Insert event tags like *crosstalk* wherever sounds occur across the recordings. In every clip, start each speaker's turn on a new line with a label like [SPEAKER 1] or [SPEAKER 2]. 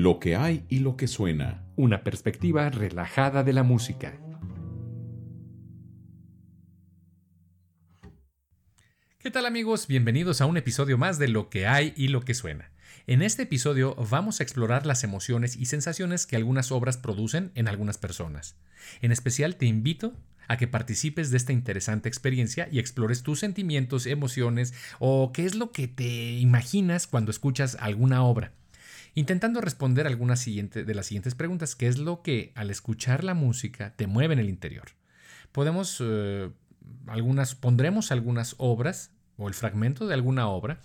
[SPEAKER 1] Lo que hay y lo que suena.
[SPEAKER 2] Una perspectiva relajada de la música. ¿Qué tal amigos? Bienvenidos a un episodio más de Lo que hay y lo que suena. En este episodio vamos a explorar las emociones y sensaciones que algunas obras producen en algunas personas. En especial te invito a que participes de esta interesante experiencia y explores tus sentimientos, emociones o qué es lo que te imaginas cuando escuchas alguna obra intentando responder algunas de las siguientes preguntas. ¿Qué es lo que al escuchar la música te mueve en el interior? Podemos, eh, algunas, pondremos algunas obras o el fragmento de alguna obra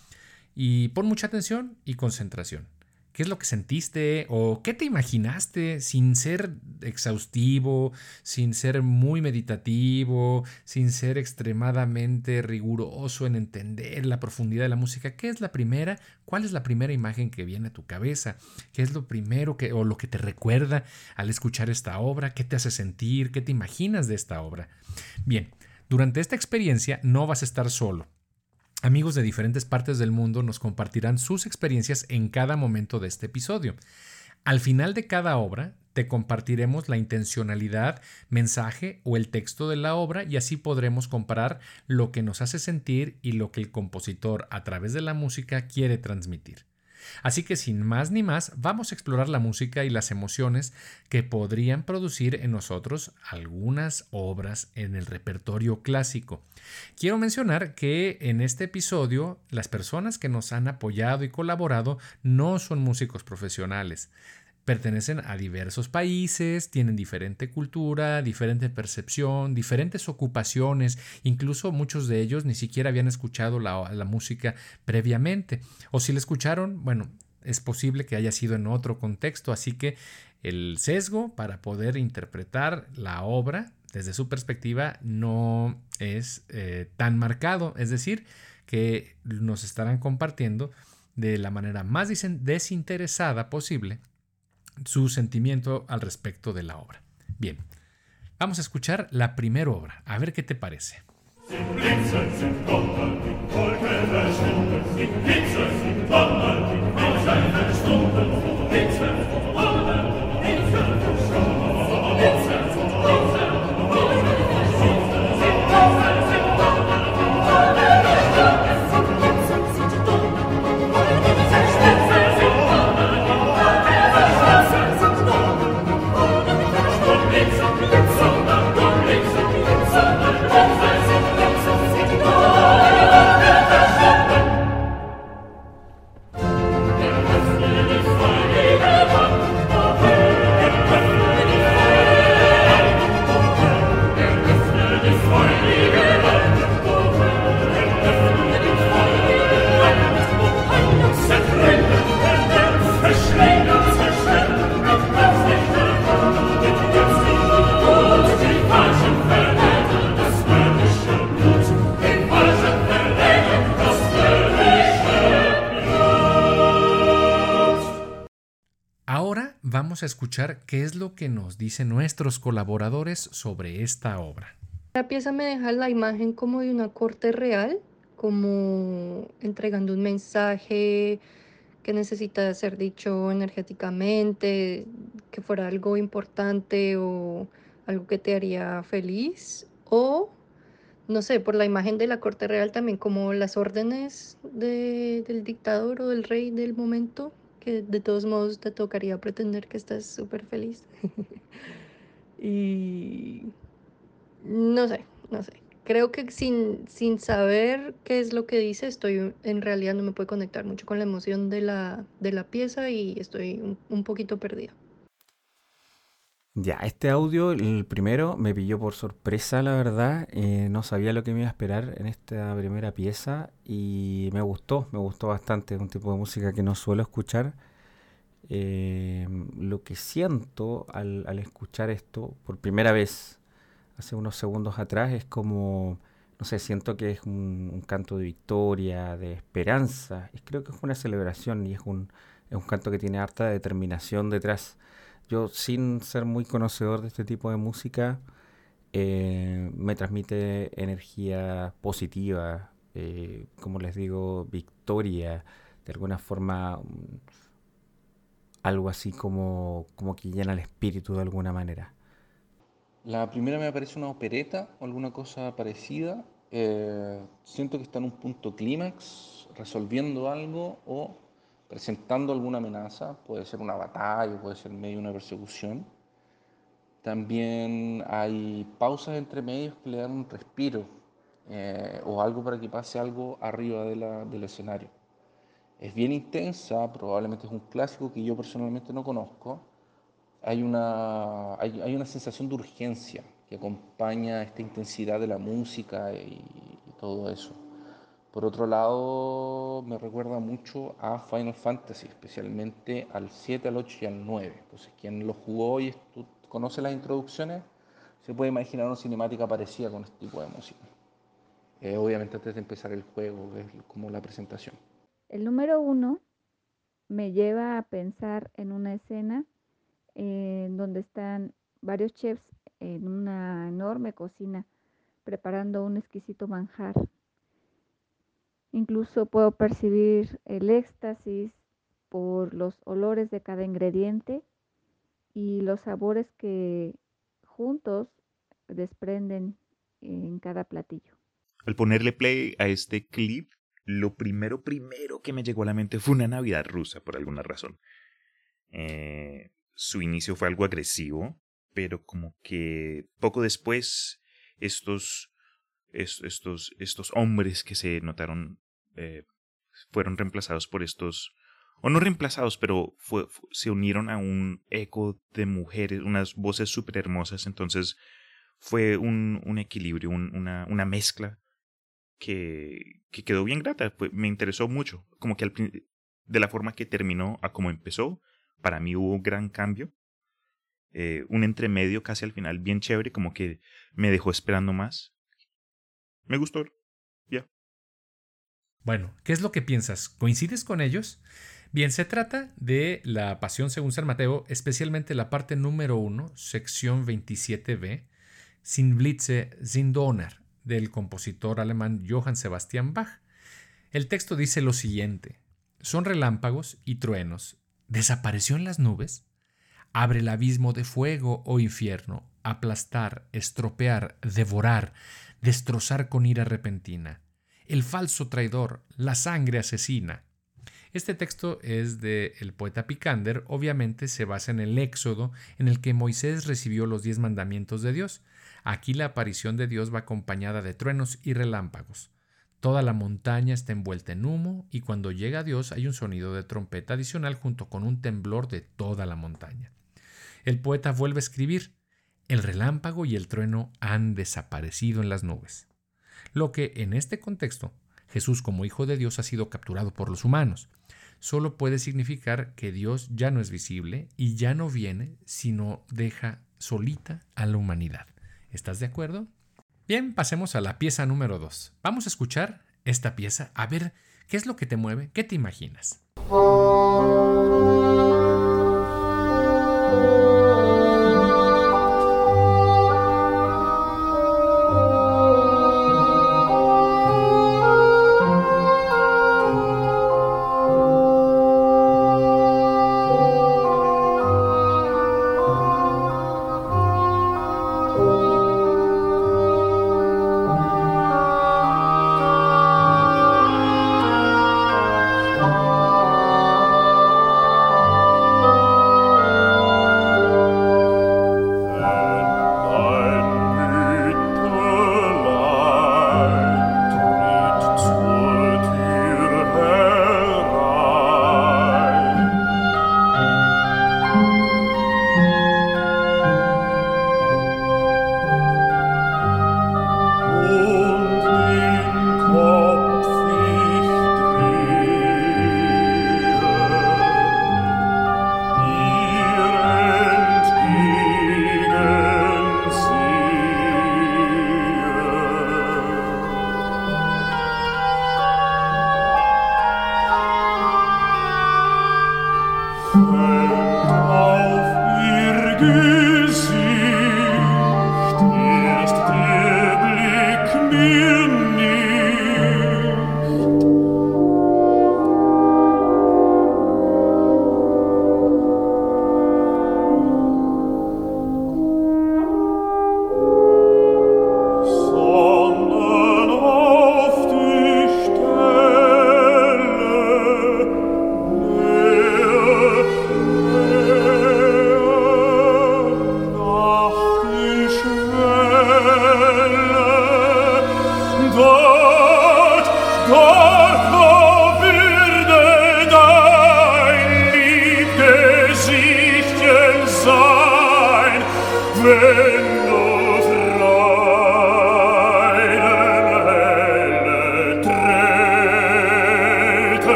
[SPEAKER 2] y pon mucha atención y concentración qué es lo que sentiste o qué te imaginaste sin ser exhaustivo, sin ser muy meditativo, sin ser extremadamente riguroso en entender la profundidad de la música. ¿Qué es la primera? ¿Cuál es la primera imagen que viene a tu cabeza? ¿Qué es lo primero que o lo que te recuerda al escuchar esta obra? ¿Qué te hace sentir? ¿Qué te imaginas de esta obra? Bien, durante esta experiencia no vas a estar solo. Amigos de diferentes partes del mundo nos compartirán sus experiencias en cada momento de este episodio. Al final de cada obra, te compartiremos la intencionalidad, mensaje o el texto de la obra y así podremos comparar lo que nos hace sentir y lo que el compositor a través de la música quiere transmitir. Así que sin más ni más, vamos a explorar la música y las emociones que podrían producir en nosotros algunas obras en el repertorio clásico. Quiero mencionar que en este episodio las personas que nos han apoyado y colaborado no son músicos profesionales pertenecen a diversos países, tienen diferente cultura, diferente percepción, diferentes ocupaciones, incluso muchos de ellos ni siquiera habían escuchado la, música previamente, o si la escucharon, bueno, es posible que haya sido en otro contexto, así que el sesgo para poder interpretar la obra desde su perspectiva no es eh, tan marcado, es decir, que nos estarán compartiendo de la manera más desinteresada posible su sentimiento al respecto de la obra. Bien, vamos a escuchar la primera obra, a ver qué te parece. Escuchar qué es lo que nos dicen nuestros colaboradores sobre esta obra.
[SPEAKER 3] La pieza me deja la imagen como de una corte real, como entregando un mensaje que necesita ser dicho energéticamente, que fuera algo importante o algo que te haría feliz, o no sé, por la imagen de la corte real también como las órdenes del dictador o del rey del momento que de todos modos te tocaría pretender que estás súper feliz. *laughs* y no sé, no sé. Creo que sin, sin saber qué es lo que dice, estoy en realidad no me puedo conectar mucho con la emoción de la, de la pieza y estoy un, un poquito perdida.
[SPEAKER 4] Ya, este audio, el primero, me pilló por sorpresa, la verdad. Eh, no sabía lo que me iba a esperar en esta primera pieza y me gustó, me gustó bastante. Es un tipo de música que no suelo escuchar. Eh, lo que siento al, escuchar esto por primera vez, hace unos segundos atrás, es como, no sé, siento que es un, un canto de victoria, de esperanza. Y creo que es una celebración y es un, es un canto que tiene harta determinación detrás yo sin ser muy conocedor de este tipo de música, eh, me transmite energía positiva, eh, como les digo, victoria, de alguna forma mm, algo así como, como que llena el espíritu de alguna manera.
[SPEAKER 5] La primera me parece una opereta o alguna cosa parecida. Eh, siento que está en un punto clímax, resolviendo algo o presentando alguna amenaza. Puede ser una batalla, puede ser medio una persecución. También hay pausas entre medios que le dan un respiro eh, o algo para que pase algo arriba de la, del escenario. Es bien intensa, probablemente es un clásico que yo personalmente no conozco. Hay una, hay, hay una sensación de urgencia que acompaña esta intensidad de la música y todo eso. Por otro lado, me recuerda mucho a Final Fantasy, especialmente al 7, al 8 y al 9. Entonces, quien lo jugó y conoce las introducciones, se puede imaginar una cinemática parecida con este tipo de música. Eh, obviamente antes de empezar el juego, es como la presentación.
[SPEAKER 6] El número uno me lleva a pensar en una escena en donde están varios chefs en una enorme cocina preparando un exquisito manjar. Incluso puedo percibir el éxtasis por los olores de cada ingrediente y los sabores que juntos desprenden en cada platillo.
[SPEAKER 7] Al ponerle play a este clip, lo primero, primero que me llegó a la mente fue una Navidad rusa, por alguna razón. Eh, su inicio fue algo agresivo, pero como que poco después estos, estos, estos hombres que se notaron eh, fueron reemplazados por estos, o no reemplazados, pero se unieron a un eco de mujeres, unas voces súper hermosas, entonces fue un, equilibrio, un, una, mezcla que, que quedó bien grata. me interesó mucho. Como que al, de la forma que terminó a como empezó, para mí hubo gran cambio. Eh, un entremedio casi al final, bien chévere, como que me dejó esperando más. Me gustó. Ya.
[SPEAKER 2] Bueno, ¿qué es lo que piensas? ¿Coincides con ellos? Bien, se trata de la Pasión según San Mateo, especialmente la parte número 1, sección 27b, Sin Blitze, Sin Donner, del compositor alemán Johann Sebastian Bach. El texto dice lo siguiente: Son relámpagos y truenos. ¿Desapareció en las nubes? Abre el abismo de fuego, oh infierno, aplastar, estropear, devorar, destrozar con ira repentina. El falso traidor, la sangre asesina. Este texto es de el poeta Picander, obviamente se basa en el Éxodo en el que Moisés recibió los diez mandamientos de Dios. Aquí la aparición de Dios va acompañada de truenos y relámpagos. Toda la montaña está envuelta en humo y cuando llega Dios hay un sonido de trompeta adicional junto con un temblor de toda la montaña. El poeta vuelve a escribir, el relámpago y el trueno han desaparecido en las nubes. Lo que en este contexto, Jesús como Hijo de Dios ha sido capturado por los humanos. Solo puede significar que Dios ya no es visible y ya no viene, sino deja solita a la humanidad. ¿Estás de acuerdo? Bien, pasemos a la pieza número 2. Vamos a escuchar esta pieza a ver qué es lo que te mueve, qué te imaginas.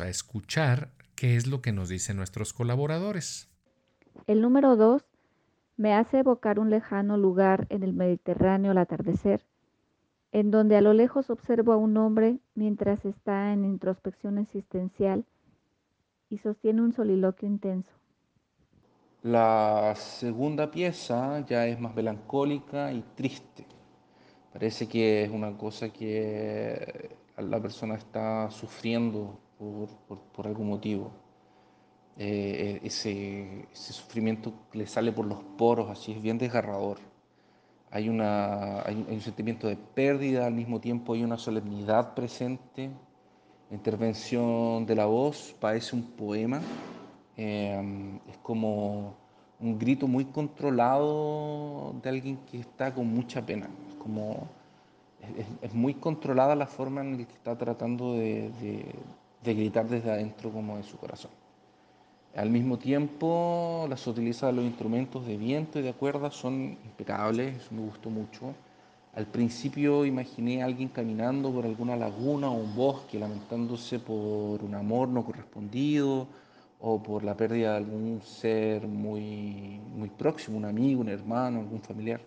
[SPEAKER 2] A escuchar qué es lo que nos dicen nuestros colaboradores.
[SPEAKER 6] El número dos me hace evocar un lejano lugar en el Mediterráneo al atardecer, en donde a lo lejos observo a un hombre mientras está en introspección existencial y sostiene un soliloquio intenso.
[SPEAKER 5] La segunda pieza ya es más melancólica y triste. Parece que es una cosa que la persona está sufriendo por, algún motivo. Eh, ese, sufrimiento le sale por los poros, así es bien desgarrador. Hay, una, hay, un sentimiento de pérdida, al mismo tiempo hay una solemnidad presente. La intervención de la voz parece un poema, eh, es como un grito muy controlado de alguien que está con mucha pena. Es como es, muy controlada la forma en la que está tratando de gritar desde adentro como de su corazón. Al mismo tiempo, la sutileza de los instrumentos de viento y de cuerda son impecables, eso me gustó mucho. Al principio imaginé a alguien caminando por alguna laguna o un bosque, lamentándose por un amor no correspondido o por la pérdida de algún ser muy, muy próximo, un amigo, un hermano, algún familiar.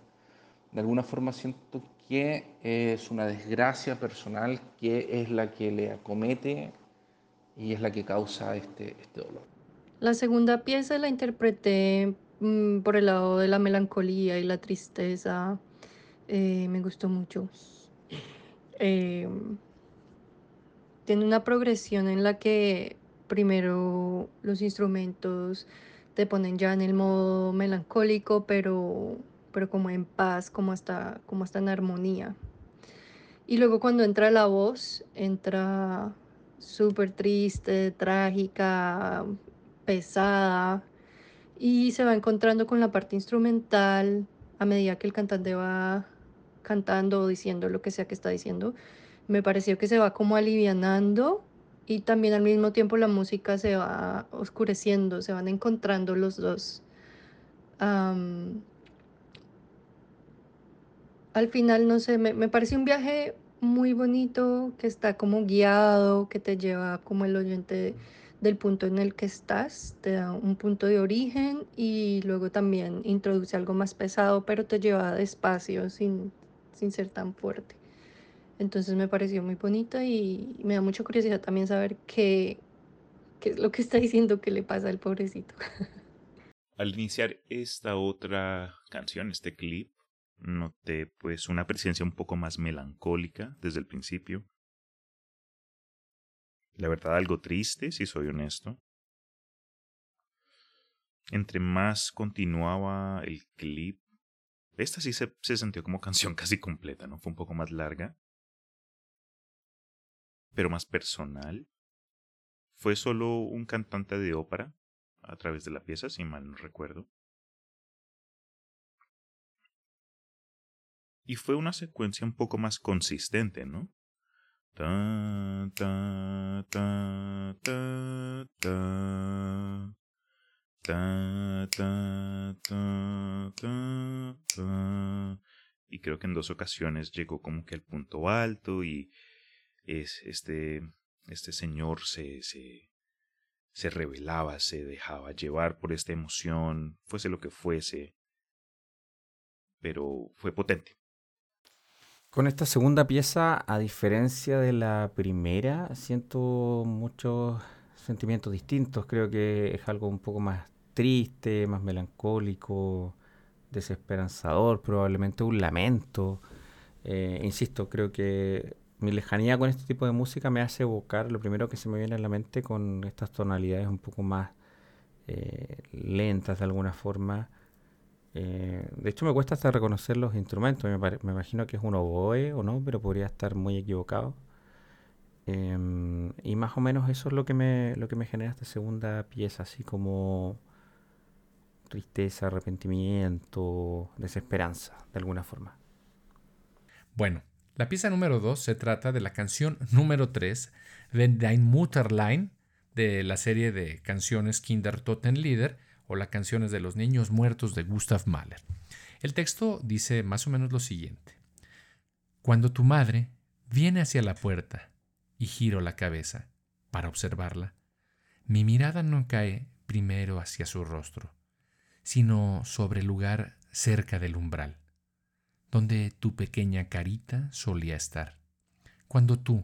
[SPEAKER 5] De alguna forma siento que es una desgracia personal que es la que le acomete y es la que causa este, este dolor.
[SPEAKER 3] La segunda pieza la interpreté mm, por el lado de la melancolía y la tristeza. Eh, me gustó mucho. Em, tiene una progresión en la que primero los instrumentos te ponen ya en el modo melancólico, pero, pero como en paz, como hasta, como hasta en armonía. Y luego cuando entra la voz, entra súper triste, trágica, pesada y se va encontrando con la parte instrumental a medida que el cantante va cantando o diciendo lo que sea que está diciendo. Me pareció que se va como alivianando y también al mismo tiempo la música se va oscureciendo, se van encontrando los dos. al final, no sé, me, me pareció un viaje muy bonito que está como guiado, que te lleva como el oyente del punto en el que estás, te da un punto de origen y luego también introduce algo más pesado, pero te lleva despacio sin, sin ser tan fuerte. Entonces me pareció muy bonita y me da mucha curiosidad también saber qué, qué es lo que está diciendo que le pasa al pobrecito.
[SPEAKER 7] Al iniciar esta otra canción, este clip, noté pues una presencia un poco más melancólica desde el principio la verdad algo triste, si soy honesto. Entre más continuaba el clip, esta sí se, se sintió como canción *laughs* casi completa, ¿no? Fue un poco más larga, pero más personal. Fue solo un cantante de ópera a través de la pieza, si mal no recuerdo. Y fue una secuencia un poco más consistente, ¿no? Y creo que en dos ocasiones llegó como que al punto alto y es este, este señor se, se, se se dejaba llevar por esta emoción, fuese lo que fuese, pero fue potente.
[SPEAKER 4] Con esta segunda pieza, a diferencia de la primera, siento muchos sentimientos distintos. Creo que es algo un poco más triste, más melancólico, desesperanzador, probablemente un lamento. Eh, insisto, creo que mi lejanía con este tipo de música me hace evocar lo primero que se me viene a la mente con estas tonalidades un poco más eh, lentas de alguna forma eh, de hecho, me cuesta hasta reconocer los instrumentos. Me, imagino que es un oboe o no, pero podría estar muy equivocado. Em, y más o menos eso es lo que me, lo que me genera esta segunda pieza, así como tristeza, arrepentimiento, desesperanza, de alguna forma.
[SPEAKER 2] Bueno, la pieza número 2 se trata de la canción número 3 de Dein Mutterlein, de la serie de canciones Kinder Lieder o las canciones de los niños muertos de Gustav Mahler. El texto dice más o menos lo siguiente. Cuando tu madre viene hacia la puerta y giro la cabeza para observarla, mi mirada no cae primero hacia su rostro, sino sobre el lugar cerca del umbral, donde tu pequeña carita solía estar. Cuando tú,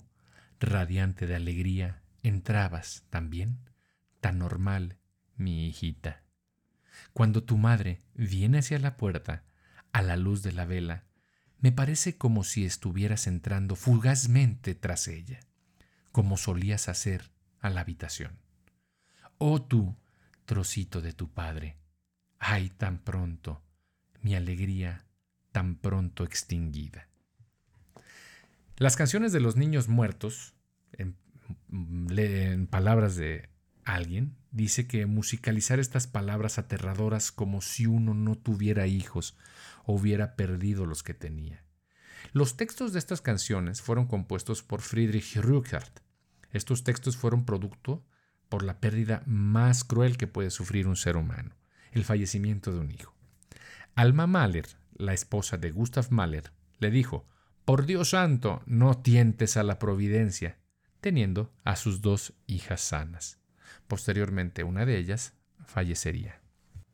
[SPEAKER 2] radiante de alegría, entrabas también, tan normal, mi hijita. Cuando tu madre viene hacia la puerta, a la luz de la vela, me parece como si estuvieras entrando fugazmente tras ella, como solías hacer a la habitación. Oh tú, trocito de tu padre, ay tan pronto, mi alegría tan pronto extinguida. Las canciones de los niños muertos, en, en palabras de alguien, dice que musicalizar estas palabras aterradoras como si uno no tuviera hijos o hubiera perdido los que tenía. Los textos de estas canciones fueron compuestos por Friedrich Rückert. Estos textos fueron producto
[SPEAKER 8] por la pérdida más cruel que puede sufrir un ser humano, el fallecimiento de un hijo. Alma Mahler, la esposa de Gustav Mahler, le dijo, Por Dios santo, no tientes a la providencia, teniendo a sus dos hijas sanas. Posteriormente una de ellas fallecería.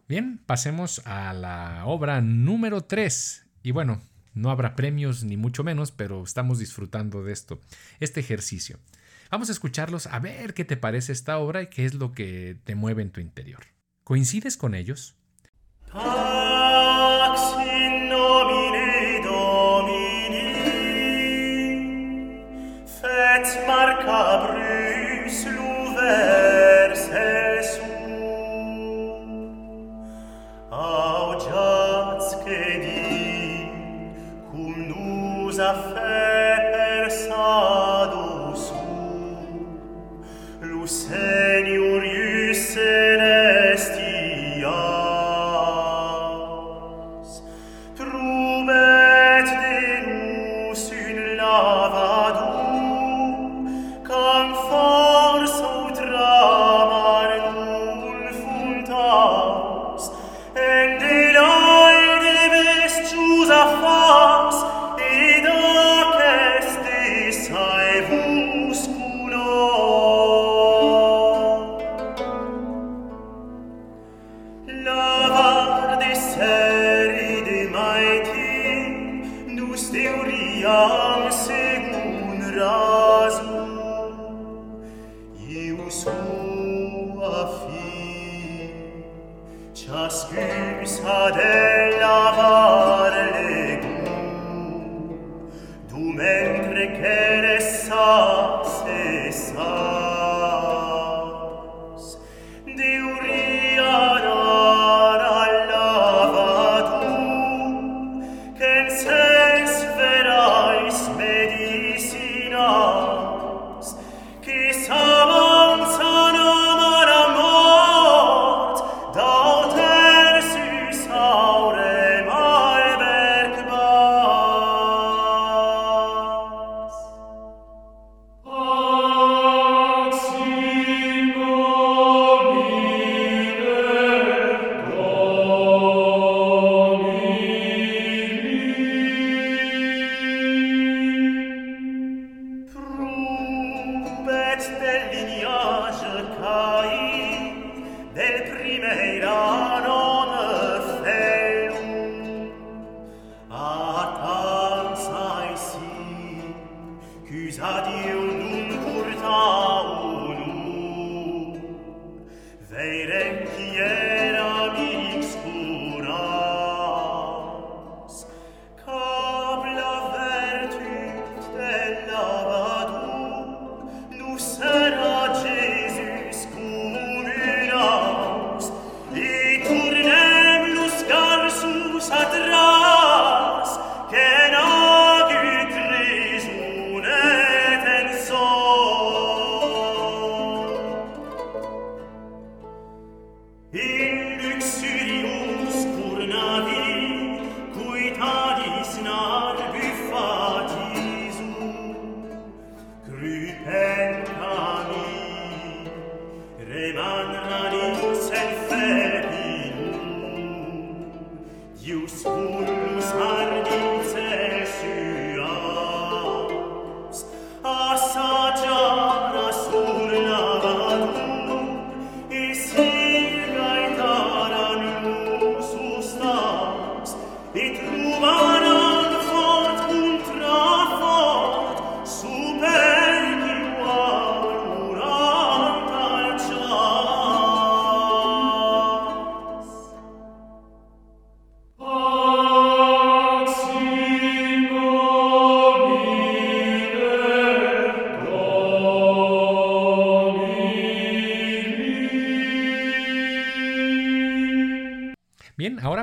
[SPEAKER 8] Bien, pasemos a la obra número 3. Y bueno, no habrá premios ni mucho menos, pero estamos disfrutando de esto, este ejercicio. Vamos a escucharlos a ver qué te parece esta obra y qué es lo que te mueve en tu interior. ¿Coincides con ellos? say.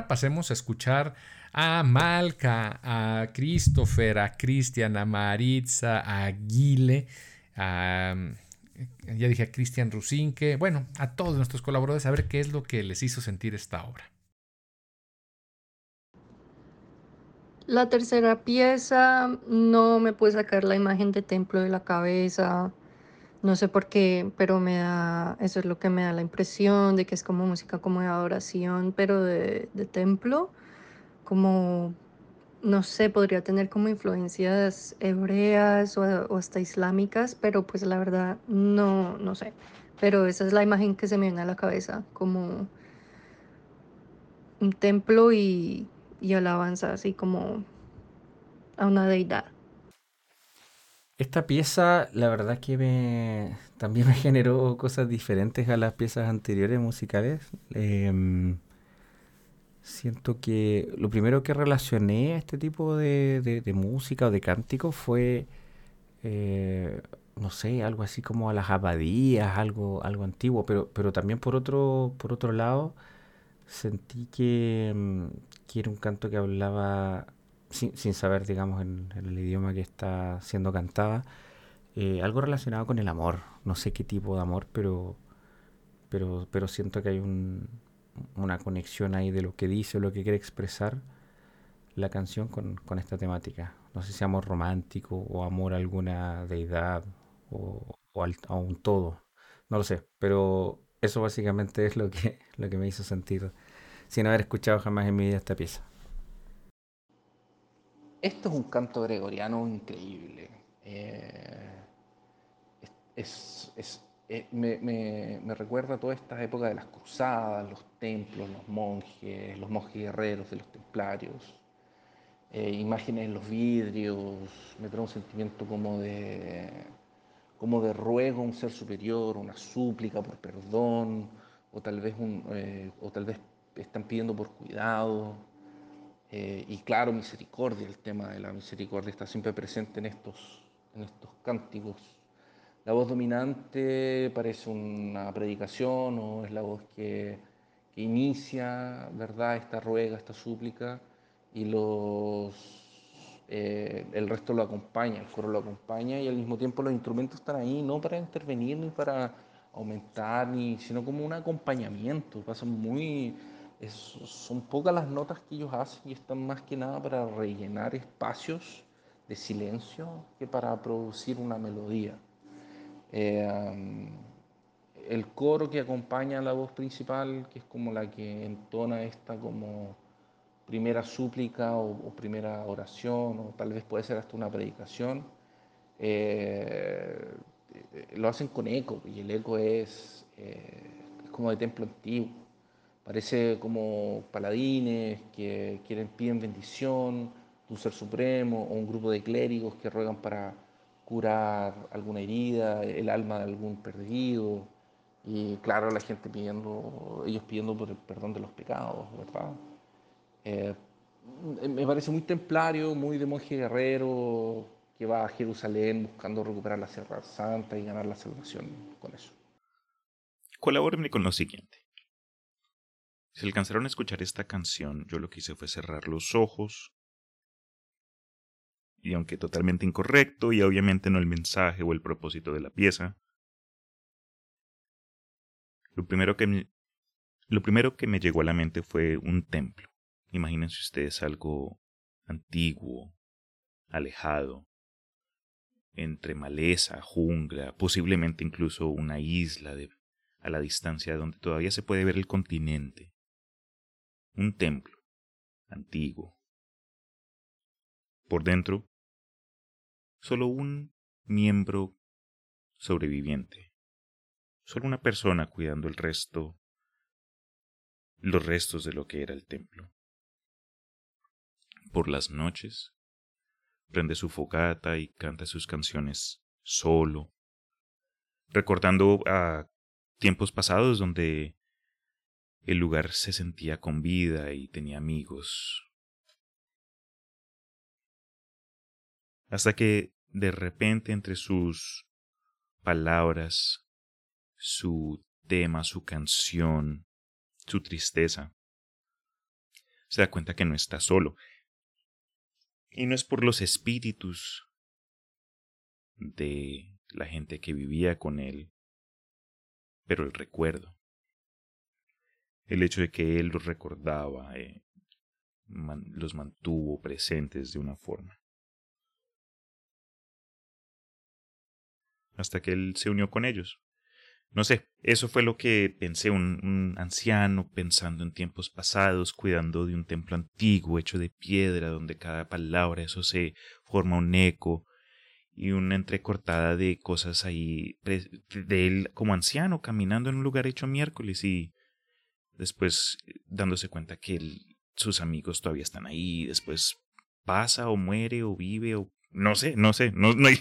[SPEAKER 8] Pasemos a escuchar a Malca, a Christopher, a Cristian, a Maritza, a Guile, a, ya dije a Cristian Rusinque, bueno, a todos nuestros colaboradores, a ver qué es lo que les hizo sentir esta obra.
[SPEAKER 3] La tercera pieza no me puede sacar la imagen de templo de la cabeza. No sé por qué, pero me da, eso es lo que me da la impresión de que es como música como de adoración, pero de, de templo, como, no sé, podría tener como influencias hebreas o, o hasta islámicas, pero pues la verdad no, no sé. Pero esa es la imagen que se me viene a la cabeza, como un templo y, y alabanza, así como a una deidad.
[SPEAKER 4] Esta pieza, la verdad es que me, también me *laughs* generó cosas diferentes a las piezas anteriores musicales. Em, siento que lo primero que relacioné a este tipo de, de- música o de cántico fue, eh, no sé, algo así como a las abadías, algo, algo antiguo, pero, pero también por otro, por otro lado sentí que, mm, que era un canto que hablaba, sin, sin saber, digamos, en, el idioma que está siendo cantada, eh, algo relacionado con el amor. No sé qué tipo de amor, pero, pero, pero siento que hay un, una conexión ahí de lo que dice o lo que quiere expresar la canción con, con esta temática. No sé si amor romántico o amor a alguna deidad o, o al- a un todo. No lo sé, pero eso básicamente es lo que, lo que me hizo sentir sin haber escuchado jamás en mi vida esta pieza.
[SPEAKER 5] Esto es un canto gregoriano increíble. Eh, eh, me, recuerda a toda esta época de las cruzadas, los templos, los monjes, los monjes guerreros de los templarios, eh, imágenes en los vidrios, me trae un sentimiento como de, como de ruego a un ser superior, una súplica por perdón, o tal vez, o tal vez están pidiendo por cuidado. Eh, y claro, misericordia, el tema de la misericordia está siempre presente en estos, en estos cánticos. La voz dominante parece una predicación o es la voz que, que inicia, ¿verdad?, esta ruega, esta súplica, y los, eh, el resto lo acompaña, el coro lo acompaña y al mismo tiempo los instrumentos están ahí no para intervenir ni para aumentar, ni, sino como un acompañamiento. Pasan muy, es- son pocas las notas que ellos hacen y están más que nada para rellenar espacios de silencio que para producir una melodía. Eh, el coro que acompaña a la voz principal, que es como la que entona esta como primera súplica o, primera oración, o tal vez puede ser hasta una predicación, eh, lo hacen con eco, y el eco es, eh, es como de templo antiguo. Parece como paladines que quieren, piden bendición de un ser supremo o un grupo de clérigos que ruegan para curar alguna herida, el alma de algún perdido. Y claro, la gente pidiendo, ellos pidiendo por el perdón de los pecados, ¿verdad? Eh, me parece muy templario, muy de monje guerrero que va a Jerusalén buscando recuperar la Sierra Santa y ganar la salvación con eso.
[SPEAKER 7] Colabórenme con lo siguiente. Si alcanzaron a escuchar esta canción, yo lo que hice fue cerrar los ojos. Y aunque totalmente incorrecto, y obviamente no el mensaje o el propósito de la pieza, lo primero que me, lo primero que me llegó a la mente fue un templo. Imagínense ustedes algo antiguo, alejado, entre maleza, jungla, posiblemente incluso una isla a la distancia donde todavía se puede ver el continente. Un templo, antiguo. Por dentro, solo un miembro sobreviviente. Solo una persona cuidando el resto, los restos de lo que era el templo. Por las noches, prende su fogata y canta sus canciones solo, recordando a tiempos pasados donde el lugar se sentía con vida y tenía amigos. Hasta que de repente entre sus palabras, su tema, su canción, su tristeza, se da cuenta que no está solo. Y no es por los espíritus de la gente que vivía con él, pero el recuerdo. El hecho de que él los recordaba, eh, los mantuvo presentes de una forma. hasta que él se unió con ellos. No sé, eso fue lo que pensé, un, anciano pensando en tiempos pasados, cuidando de un templo antiguo hecho de piedra, donde cada palabra eso se forma un eco y una entrecortada de cosas ahí de él como anciano caminando en un lugar hecho miércoles y después dándose cuenta que sus amigos todavía están ahí, después pasa o muere o vive o no sé, no sé, no, no *laughs*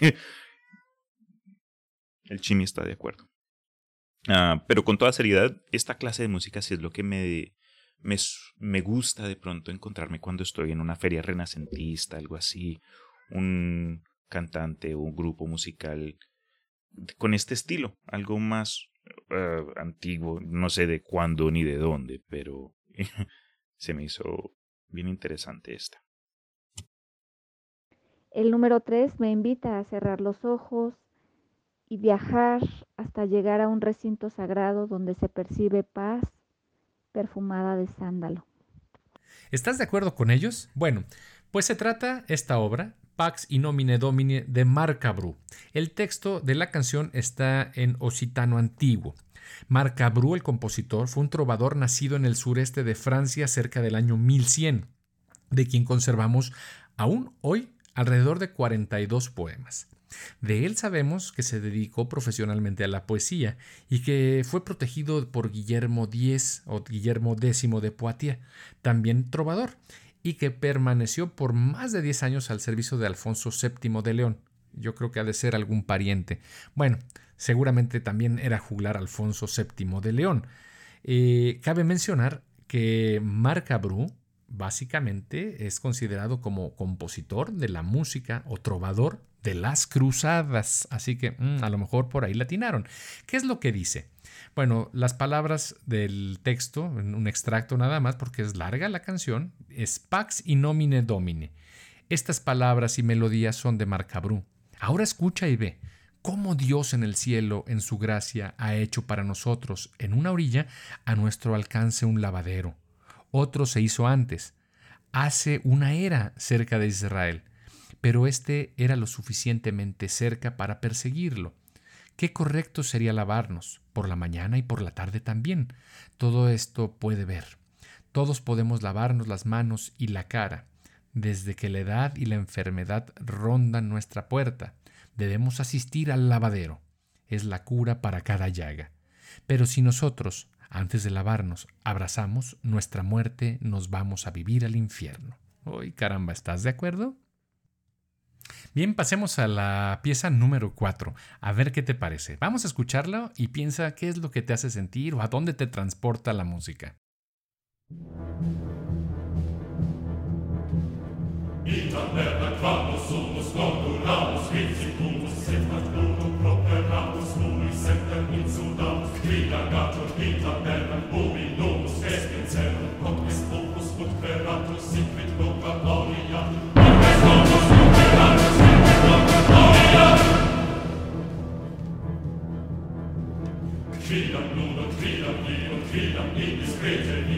[SPEAKER 7] el Chimi está de acuerdo. Ah, pero con toda seriedad, esta clase de música sí es lo que me, me, me gusta de pronto encontrarme cuando estoy en una feria renacentista, algo así, un cantante o un grupo musical con este estilo, algo más uh, antiguo, no sé de cuándo ni de dónde, pero *laughs* se me hizo bien interesante esta.
[SPEAKER 6] El número 3 me invita a cerrar los ojos, y viajar hasta llegar a un recinto sagrado donde se percibe paz perfumada de sándalo.
[SPEAKER 2] ¿Estás de acuerdo con ellos? Bueno, pues se trata esta obra, Pax in nomine domine de Marcabru. El texto de la canción está en occitano antiguo. Marcabru, el compositor, fue un trovador nacido en el sureste de Francia cerca del año 1100, de quien conservamos aún hoy alrededor de 42 poemas. De él sabemos que se dedicó profesionalmente a la poesía y que fue protegido por Guillermo X o Guillermo X de Poitiers, también trovador, y que permaneció por más de 10 años al servicio de Alfonso VII de León. Yo creo que ha de ser algún pariente. Bueno, seguramente también era juglar Alfonso VII de León. Eh, cabe mencionar que Marcabru básicamente es considerado como compositor de la música o trovador de las cruzadas. Así que mm, a lo mejor por ahí latinaron. ¿Qué es lo que dice? Bueno, las palabras del texto, un extracto nada más, porque es larga la canción, es Pax y nomine domine. Estas palabras y melodías son de Marcabrú. Ahora escucha y ve cómo Dios en el cielo, en su gracia, ha hecho para nosotros, en una orilla, a nuestro alcance un lavadero. Otro se hizo antes, hace una era cerca de Israel pero éste era lo suficientemente cerca para perseguirlo. Qué correcto sería lavarnos, por la mañana y por la tarde también. Todo esto puede ver. Todos podemos lavarnos las manos y la cara. Desde que la edad y la enfermedad rondan nuestra puerta, debemos asistir al lavadero. Es la cura para cada llaga. Pero si nosotros, antes de lavarnos, abrazamos nuestra muerte, nos vamos a vivir al infierno. Uy, caramba, ¿estás de acuerdo? Bien, pasemos a la pieza número 4. A ver qué te parece. Vamos a escucharla y piensa qué es lo que te hace sentir o a dónde te transporta la música. Trillam nun und trillam nie und trillam indiskrete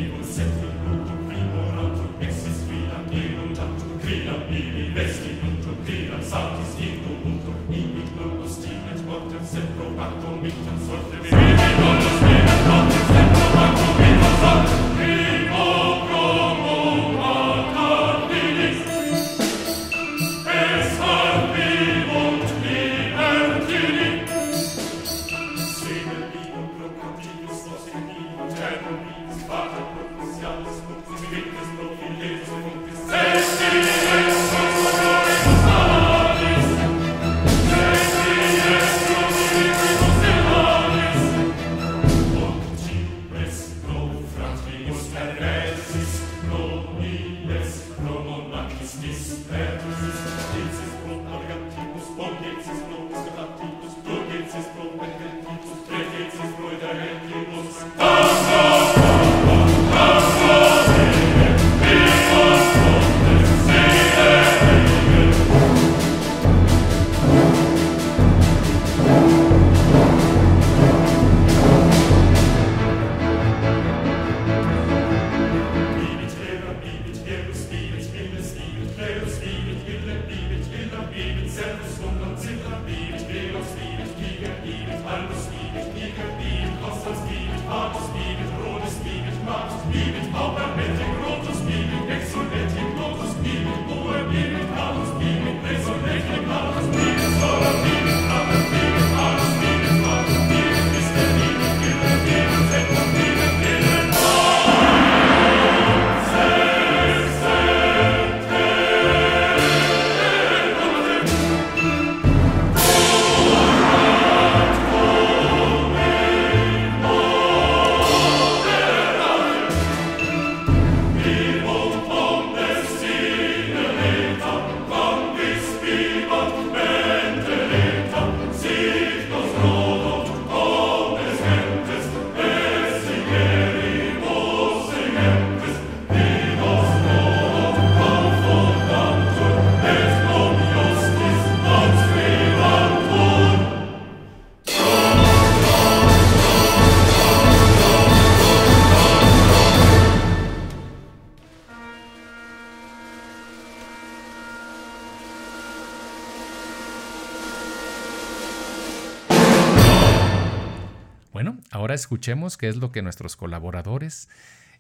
[SPEAKER 2] Tis, Tis, Tis, Ahora escuchemos qué es lo que nuestros colaboradores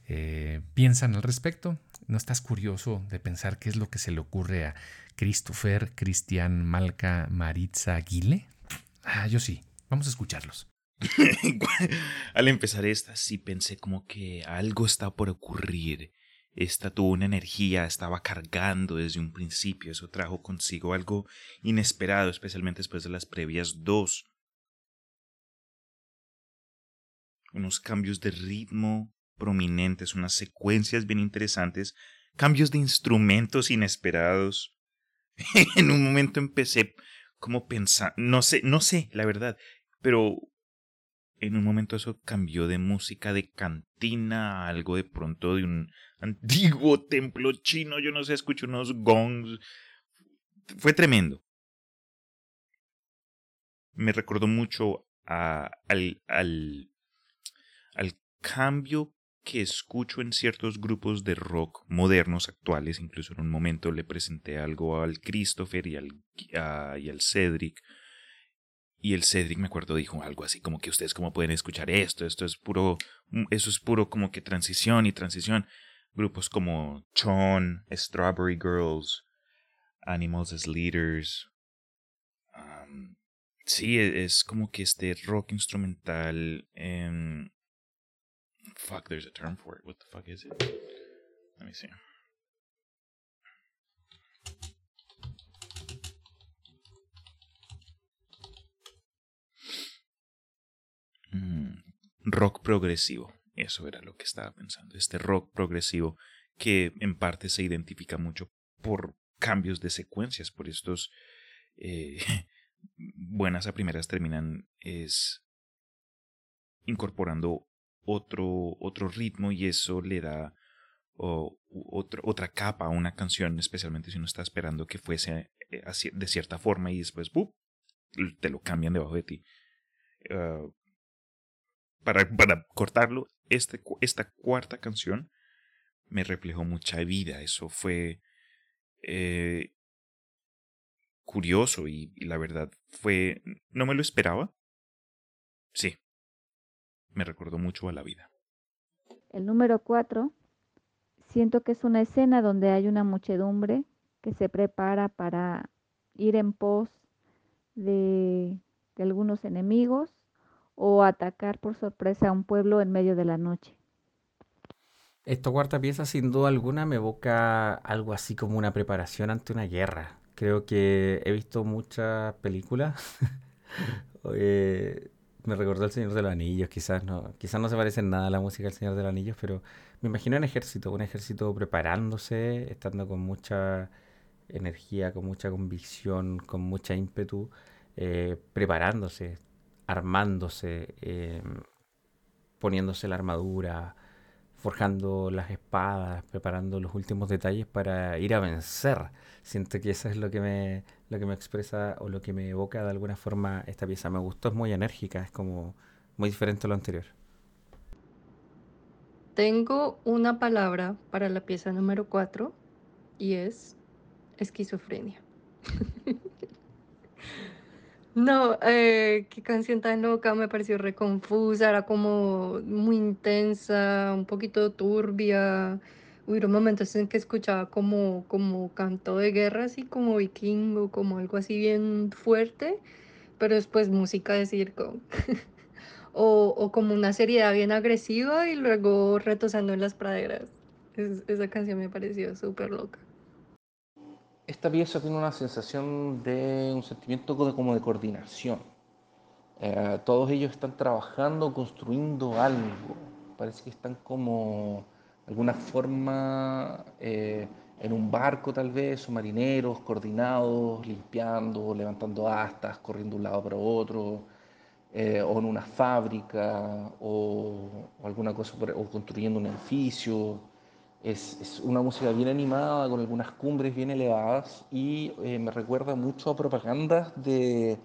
[SPEAKER 2] eh, piensan al respecto. ¿No estás curioso de pensar qué es lo que se le ocurre a Christopher, Cristian, Malca, Maritza, Aguile? Ah, yo sí. Vamos a escucharlos. *laughs*
[SPEAKER 7] Al empezar esta, sí pensé como que algo está por ocurrir. Esta tuvo una energía, estaba cargando desde un principio. Eso trajo consigo algo inesperado, especialmente después de las previas dos. Unos cambios de ritmo prominentes, unas secuencias bien interesantes, cambios de instrumentos inesperados. *laughs* en un momento empecé como pensar, no sé, no sé, la verdad, pero en un momento eso cambió de música de cantina a algo de pronto de un antiguo templo chino, yo no sé, escucho unos gongs. Fue tremendo. Me recordó mucho a, al, al, al cambio que escucho en ciertos grupos de rock modernos actuales. Incluso en un momento le presenté algo al Christopher y al, y al Cedric y el Cedric, me acuerdo, dijo algo así como que ustedes cómo pueden escuchar esto, esto es puro, mm, eso es puro como que transición y transición. Grupos como Chon, Strawberry Girls, Animals as Leaders. sí, e, es, como que este rock instrumental. Fuck, there's a term for it. What the fuck is it? Let me see. Mm, rock progresivo. Eso era lo que estaba pensando. Este rock progresivo que en parte se identifica mucho por cambios de secuencias, por estos eh, *laughs* buenas a primeras terminan es incorporando otro, otro ritmo y eso le da otra capa a una canción, especialmente si uno está esperando que fuese eh, de cierta forma y después te lo cambian debajo de ti. Ah, para, para cortarlo, este, esta cuarta canción me reflejó mucha vida. Eso fue eh, curioso y, la verdad fue... No me lo esperaba. Sí. Me recordó mucho a la vida.
[SPEAKER 6] El número cuatro, siento que es una escena donde hay una muchedumbre que se prepara para ir en pos de, de algunos enemigos o atacar por sorpresa a un pueblo en medio de la noche.
[SPEAKER 4] Esta cuarta pieza sin duda alguna me evoca algo así como una preparación ante una guerra. Creo que he visto muchas películas. *laughs* me recordó El Señor de los Anillos, quizás no, quizás no se parece en nada a la música del Señor de los Anillos, pero me imagino un ejército, un ejército preparándose, estando con mucha energía, con mucha convicción, con mucha ímpetu, eh, preparándose, armándose, em, poniéndose la armadura, forjando las espadas, preparando los últimos detalles para ir a vencer. Siento que eso es lo que me, lo que me expresa o lo que me evoca de alguna forma esta pieza. Me gustó, es muy enérgica, es como muy diferente a lo anterior.
[SPEAKER 3] Tengo una palabra para la pieza número 4 y es esquizofrenia. *laughs* No, eh, qué canción tan loca, me pareció reconfusa, era como muy intensa, un poquito turbia. Hubieron momentos en que escuchaba como, como canto de guerra, así como vikingo, como algo así bien fuerte, pero después música de circo. *laughs* o, o como una seriedad bien agresiva y luego retosando en las praderas. esa canción me pareció súper loca
[SPEAKER 5] esta pieza tiene una sensación de un sentimiento como de coordinación. Eh, todos ellos están trabajando, construyendo algo. Parece que están como, de alguna forma, eh, en un barco tal vez, o marineros coordinados, limpiando, levantando astas, corriendo de un lado para otro, eh, o en una fábrica, o, alguna cosa, o construyendo un edificio. Es, una música bien animada, con algunas cumbres bien elevadas y eh, me recuerda mucho a propagandas de,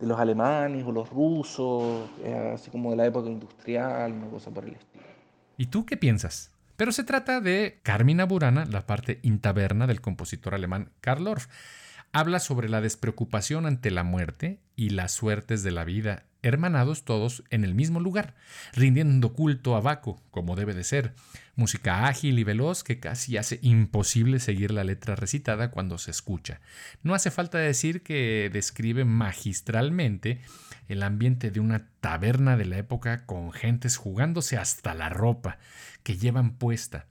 [SPEAKER 5] los alemanes o los rusos, eh, así como de la época industrial, una cosa por el estilo.
[SPEAKER 2] ¿Y tú qué piensas? Pero se trata de Carmina Burana, la parte intaberna del compositor alemán Karl Orff. Habla sobre la despreocupación ante la muerte y las suertes de la vida hermanados todos en el mismo lugar, rindiendo culto a Baco, como debe de ser. Música ágil y veloz que casi hace imposible seguir la letra recitada cuando se escucha. No hace falta decir que describe magistralmente el ambiente de una taberna de la época con gentes jugándose hasta la ropa que llevan puesta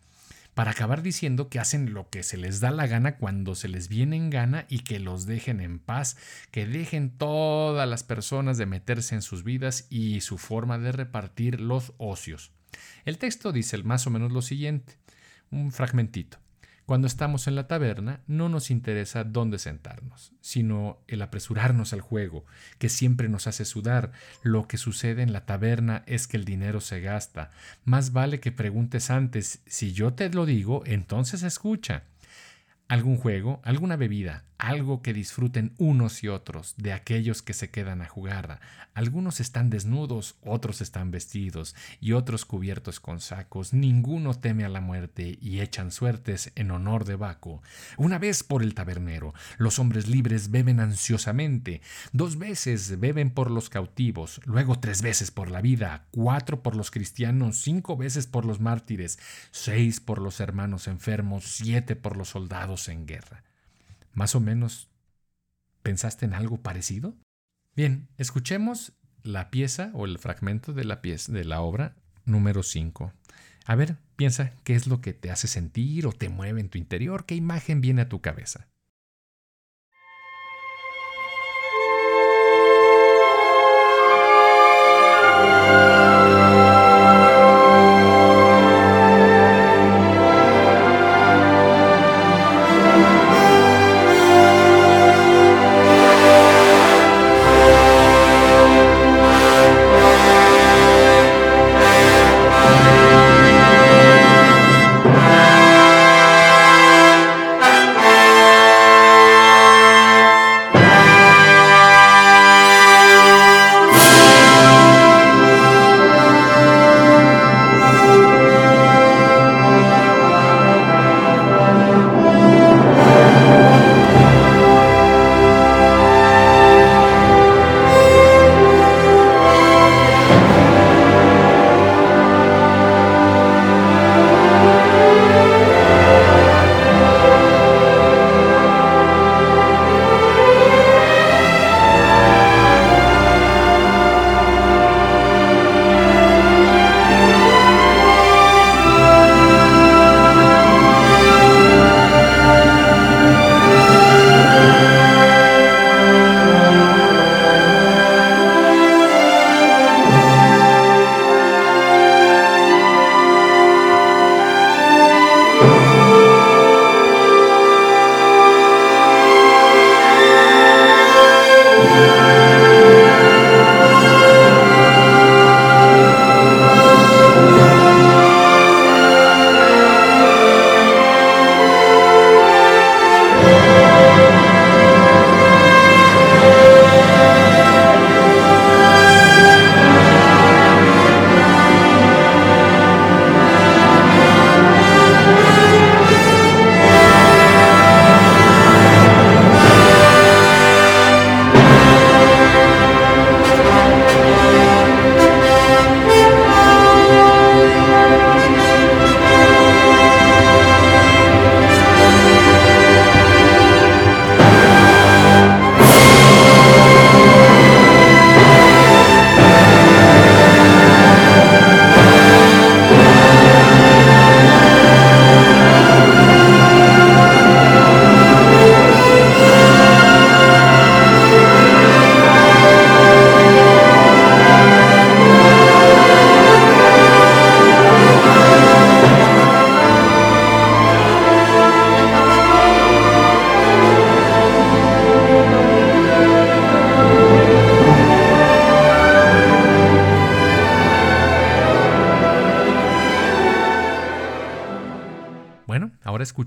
[SPEAKER 2] para acabar diciendo que hacen lo que se les da la gana cuando se les viene en gana y que los dejen en paz, que dejen todas las personas de meterse en sus vidas y su forma de repartir los ocios. El texto dice más o menos lo siguiente, un fragmentito. Cuando estamos en la taberna no nos interesa dónde sentarnos, sino el apresurarnos al juego, que siempre nos hace sudar. Lo que sucede en la taberna es que el dinero se gasta. Más vale que preguntes antes, si yo te lo digo, entonces escucha algún juego, alguna bebida, algo que disfruten unos y otros de aquellos que se quedan a jugar. Algunos están desnudos, otros están vestidos y otros cubiertos con sacos. Ninguno teme a la muerte y echan suertes en honor de Baco. Una vez por el tabernero, los hombres libres beben ansiosamente. Dos veces beben por los cautivos, luego tres veces por la vida, cuatro por los cristianos, cinco veces por los mártires, seis por los hermanos enfermos, siete por los soldados en guerra. ¿Más o menos pensaste en algo parecido? Bien, escuchemos la pieza o el fragmento de la pieza de la obra número 5. A ver, piensa qué es lo que te hace sentir o te mueve en tu interior, qué imagen viene a tu cabeza.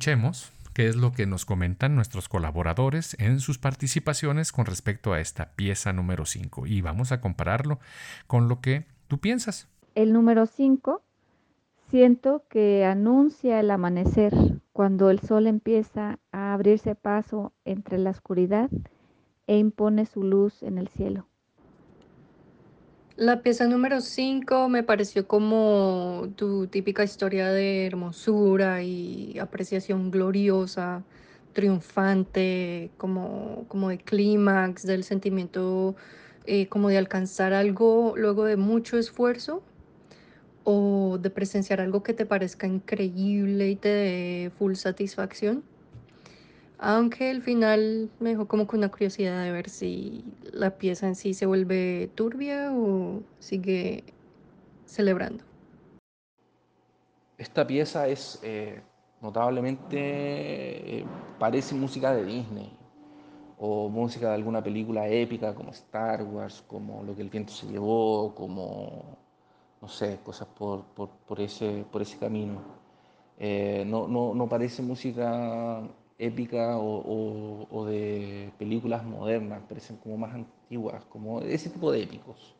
[SPEAKER 2] Escuchemos qué es lo que nos comentan nuestros colaboradores en sus participaciones con respecto a esta pieza número 5 y vamos a compararlo con lo que tú piensas.
[SPEAKER 6] El número 5 siento que anuncia el amanecer cuando el sol empieza a abrirse paso entre la oscuridad e impone su luz en el cielo.
[SPEAKER 3] La pieza número 5 me pareció como tu típica historia de hermosura y apreciación gloriosa, triunfante, como, como de clímax, del sentimiento eh, como de alcanzar algo luego de mucho esfuerzo o de presenciar algo que te parezca increíble y te dé full satisfacción. Aunque el final me dejó como con una curiosidad de ver si la pieza en sí se vuelve turbia o sigue celebrando.
[SPEAKER 5] Esta pieza es eh, notablemente, eh, parece música de Disney o música de alguna película épica como Star Wars, como Lo que el viento se llevó, como, no sé, cosas por, por, ese, por ese camino. Eh, no, no, no, parece música épica o, o, de películas modernas, parecen como más antiguas, como ese tipo de épicos.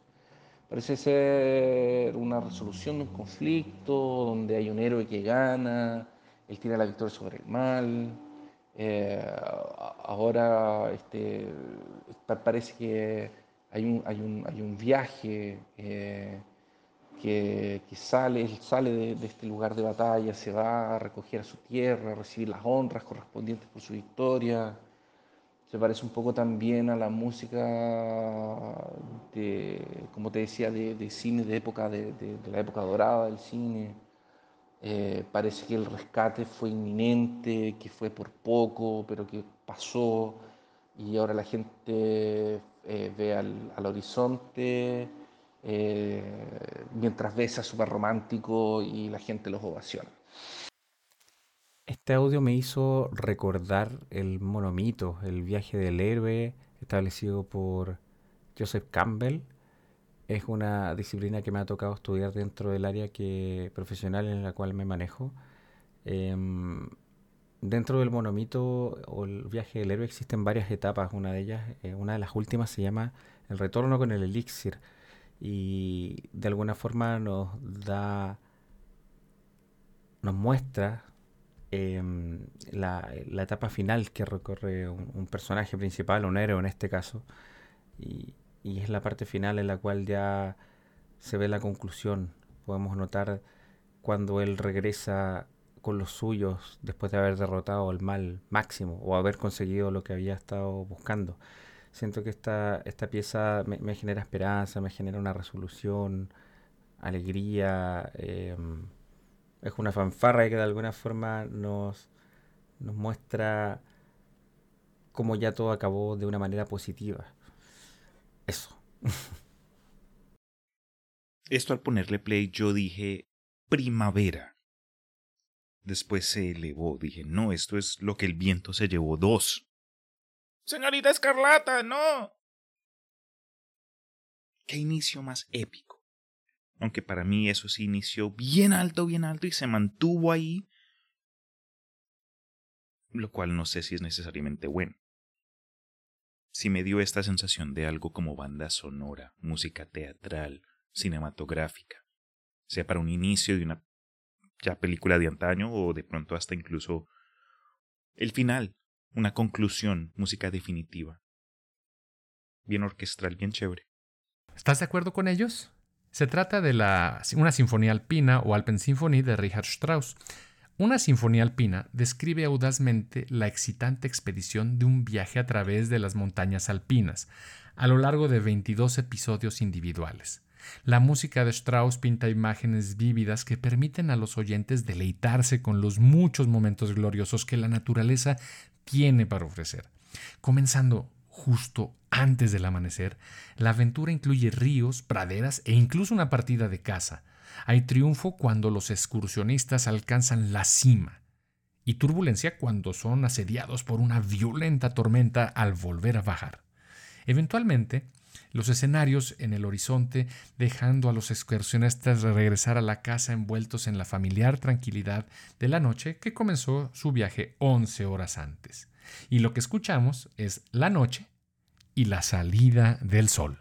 [SPEAKER 5] Parece ser una resolución de un conflicto donde hay un héroe que gana, él tiene la victoria sobre el mal. Eh, ahora este, parece que hay un, hay un, hay un viaje eh, que, que, sale, sale de, este lugar de batalla, se va a recoger a su tierra, a recibir las honras correspondientes por su victoria. Se parece un poco también a la música, de, como te decía, de, de cine de, época, de, de la época dorada del cine. Eh, parece que el rescate fue inminente, que fue por poco, pero que pasó y ahora la gente eh, ve al, al horizonte eh, mientras besa súper romántico y la gente los ovaciona.
[SPEAKER 4] Este audio me hizo recordar el monomito, el viaje del héroe establecido por Joseph Campbell es una disciplina que me ha tocado estudiar dentro del área que, profesional en la cual me manejo. Em, dentro del monomito o el viaje del héroe existen varias etapas. Una de ellas, eh, una de las últimas se llama el retorno con el elixir y de alguna forma nos da, nos muestra em, la, etapa final que recorre un, un, personaje principal, un héroe en este caso, y, y es la parte final en la cual ya se ve la conclusión. Podemos notar cuando él regresa con los suyos después de haber derrotado al mal máximo o haber conseguido lo que había estado buscando. Siento que esta, esta pieza me, genera esperanza, me genera una resolución, alegría. Em, es una fanfarra que de alguna forma nos, nos muestra cómo ya todo acabó de una manera positiva. Eso. *laughs*
[SPEAKER 7] Esto al ponerle play yo dije primavera. Después se elevó, dije, no, esto es lo que el viento se llevó dos. Señorita Escarlata, no. Qué inicio más épico. Aunque para mí eso sí inició bien alto, bien alto y se mantuvo ahí. Lo cual no sé si es necesariamente bueno si me dio esta sensación de algo como banda sonora, música teatral, cinematográfica, sea para un inicio de una ya película de antaño o de pronto hasta incluso el final, una conclusión, música definitiva. Bien orquestral, bien chévere.
[SPEAKER 2] ¿Estás de acuerdo con ellos? Se trata de la, una sinfonía alpina o Alpensinfonie de Richard Strauss, una sinfonía alpina describe audazmente la excitante expedición de un viaje a través de las montañas alpinas, a lo largo de 22 episodios individuales. La música de Strauss pinta imágenes vívidas que permiten a los oyentes deleitarse con los muchos momentos gloriosos que la naturaleza tiene para ofrecer. Comenzando justo antes del amanecer, la aventura incluye ríos, praderas e incluso una partida de caza, hay triunfo cuando los excursionistas alcanzan la cima y turbulencia cuando son asediados por una violenta tormenta al volver a bajar. Eventualmente, los escenarios en el horizonte, dejando a los excursionistas regresar a la casa envueltos en la familiar tranquilidad de la noche que comenzó su viaje 11 horas antes. Y lo que escuchamos es la noche y la salida del sol.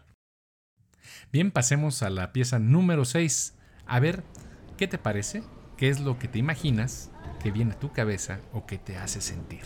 [SPEAKER 2] Bien, pasemos a la pieza número 6, a ver, ¿qué te parece? ¿Qué es lo que te imaginas que viene a tu cabeza o que te hace sentir?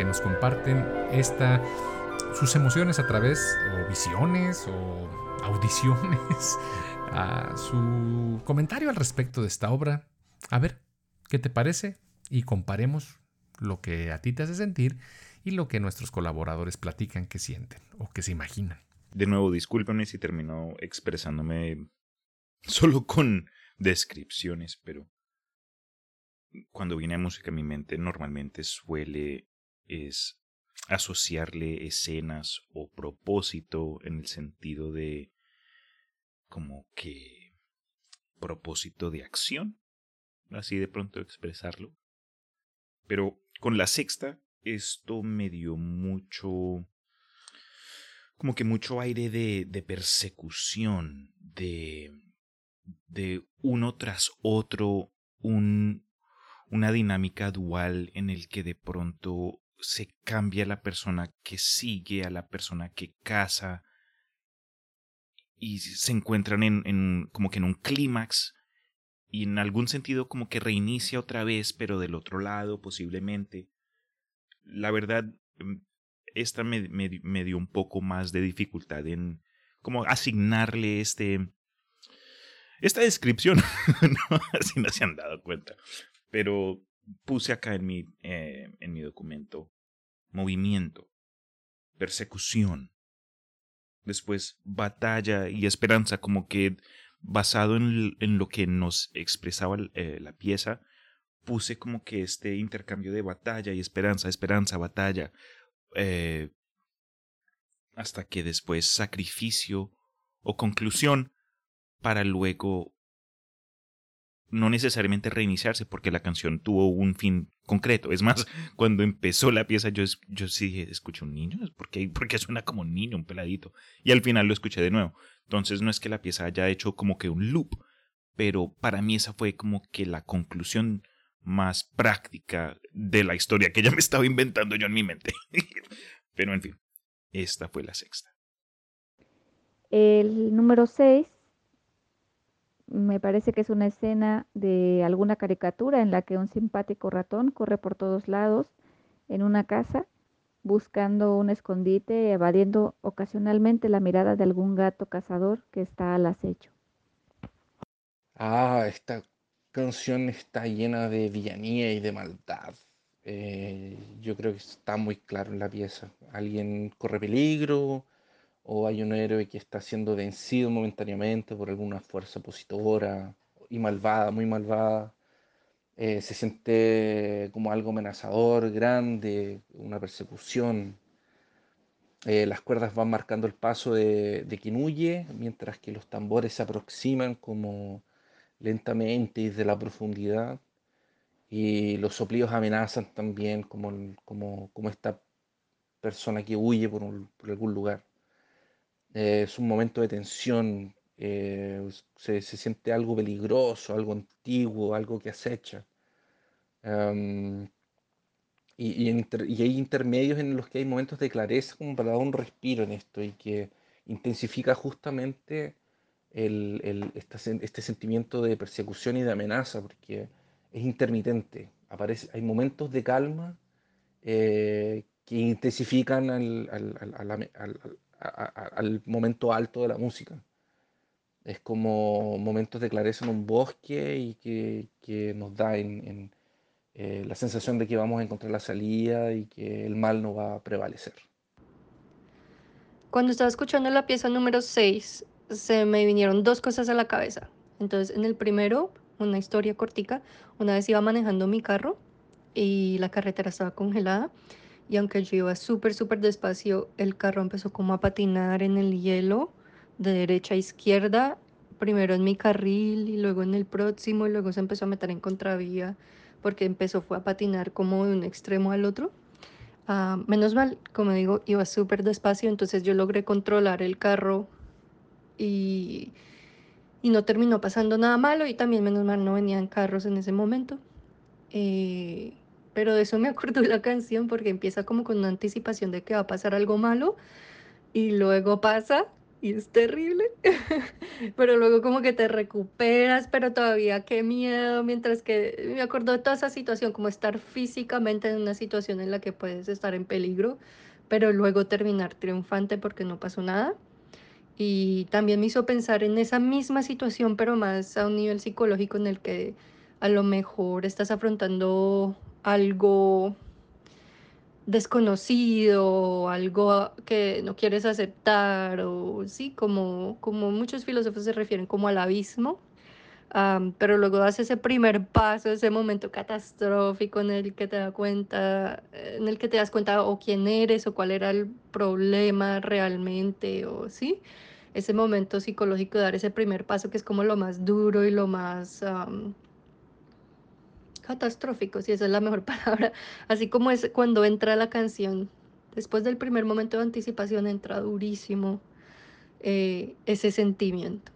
[SPEAKER 2] Que nos comparten esta, sus emociones a través, o visiones, o audiciones, *laughs* a su comentario al respecto de esta obra. A ver, ¿qué te parece? Y comparemos lo que a ti te hace sentir y lo que nuestros colaboradores platican que sienten o que se imaginan.
[SPEAKER 7] De nuevo, discúlpenme si termino expresándome solo con descripciones, pero cuando viene música mi mente normalmente suele es asociarle escenas o propósito en el sentido de como que propósito de acción, así de pronto expresarlo. Pero con la sexta esto me dio mucho como que mucho aire de, de persecución, de, de uno tras otro, un, una dinámica dual en el que de pronto se cambia la persona que sigue a la persona que casa y se encuentran en, en como que en un clímax y en algún sentido como que reinicia otra vez pero del otro lado posiblemente. La verdad mm, esta me, me, dio un poco más de dificultad en como asignarle este esta descripción *laughs* no, así no se han dado cuenta. Pero puse acá en mi, eh, en mi documento movimiento, persecución, después batalla y esperanza, como que basado en, en lo que nos expresaba eh, la pieza, puse como que este intercambio de batalla y esperanza, esperanza, batalla, eh, hasta que después sacrificio o conclusión para luego no necesariamente reiniciarse porque la canción tuvo un fin concreto. Es más, *laughs* cuando empezó la pieza yo, yo sí dije, escuché un niño, ¿Por qué? porque suena como un niño, un peladito. Y al final lo escuché de nuevo. Entonces no es que la pieza haya hecho como que un loop, pero para mí esa fue como que la conclusión más práctica de la historia que ya me estaba inventando yo en mi mente. *laughs* pero en fin, esta fue la sexta.
[SPEAKER 6] El número 6 me parece que es una escena de alguna caricatura en la que un simpático ratón corre por todos lados en una casa buscando un escondite, evadiendo ocasionalmente la mirada de algún gato cazador que está al acecho.
[SPEAKER 5] Ah, esta canción está llena de villanía y de maldad. Eh, yo creo que está muy claro en la pieza. Alguien corre peligro, o hay un héroe que está siendo vencido momentáneamente por alguna fuerza opositora y malvada, muy malvada. Eh, se siente como algo amenazador, grande, una persecución. Eh, las cuerdas van marcando el paso de, de, quien huye, mientras que los tambores se aproximan como lentamente desde la profundidad. Y los soplidos amenazan también como, como, como esta persona que huye por, por algún lugar. Eh, es un momento de tensión, eh, se, se, siente algo peligroso, algo antiguo, algo que acecha. Um, y, y, inter, y, hay intermedios en los que hay momentos de clareza como para dar un respiro en esto y que intensifica justamente el, el, este, este, sentimiento de persecución y de amenaza, porque es intermitente. Aparece, hay momentos de calma eh, que intensifican al, al, al, al momento alto de la música. Es como momentos de clareza en un bosque y que, que nos da en, eh, la sensación de que vamos a encontrar la salida y que el mal no va a prevalecer.
[SPEAKER 3] Cuando estaba escuchando la pieza número 6, se me vinieron dos cosas a la cabeza. Entonces, en el primero, una historia cortica, una vez iba manejando mi carro y la carretera estaba congelada y aunque yo iba súper, súper despacio, el carro empezó como a patinar en el hielo de derecha a izquierda, primero en mi carril y luego en el próximo y luego se empezó a meter en contravía porque empezó fue a patinar como de un extremo al otro. Uh, menos mal, como digo, iba súper despacio, entonces yo logré controlar el carro y, y no terminó pasando nada malo y también menos mal no venían carros en ese momento. Eh, pero de eso me *laughs* acuerdo la canción porque empieza como con una anticipación de que va a pasar algo malo y luego pasa y es terrible, *laughs* pero luego como que te recuperas, pero todavía qué miedo, mientras que me acuerdo de toda esa situación, como estar físicamente en una situación en la que puedes estar en peligro, pero luego terminar triunfante porque no pasó nada. Y también me hizo pensar en esa misma situación, pero más a un nivel psicológico en el que a lo mejor estás afrontando algo desconocido, algo que no quieres aceptar, o sí, como, como muchos filósofos se refieren como al abismo, pero luego das ese primer paso, ese momento catastrófico en el que te das cuenta, en el que te das cuenta o quién eres o cuál era el problema realmente, o sí, ese momento psicológico de dar ese primer paso que es como lo más duro y lo más catastrófico, si esa es la mejor *laughs* palabra, así como es cuando entra la canción, después del primer momento de anticipación entra durísimo eh, ese sentimiento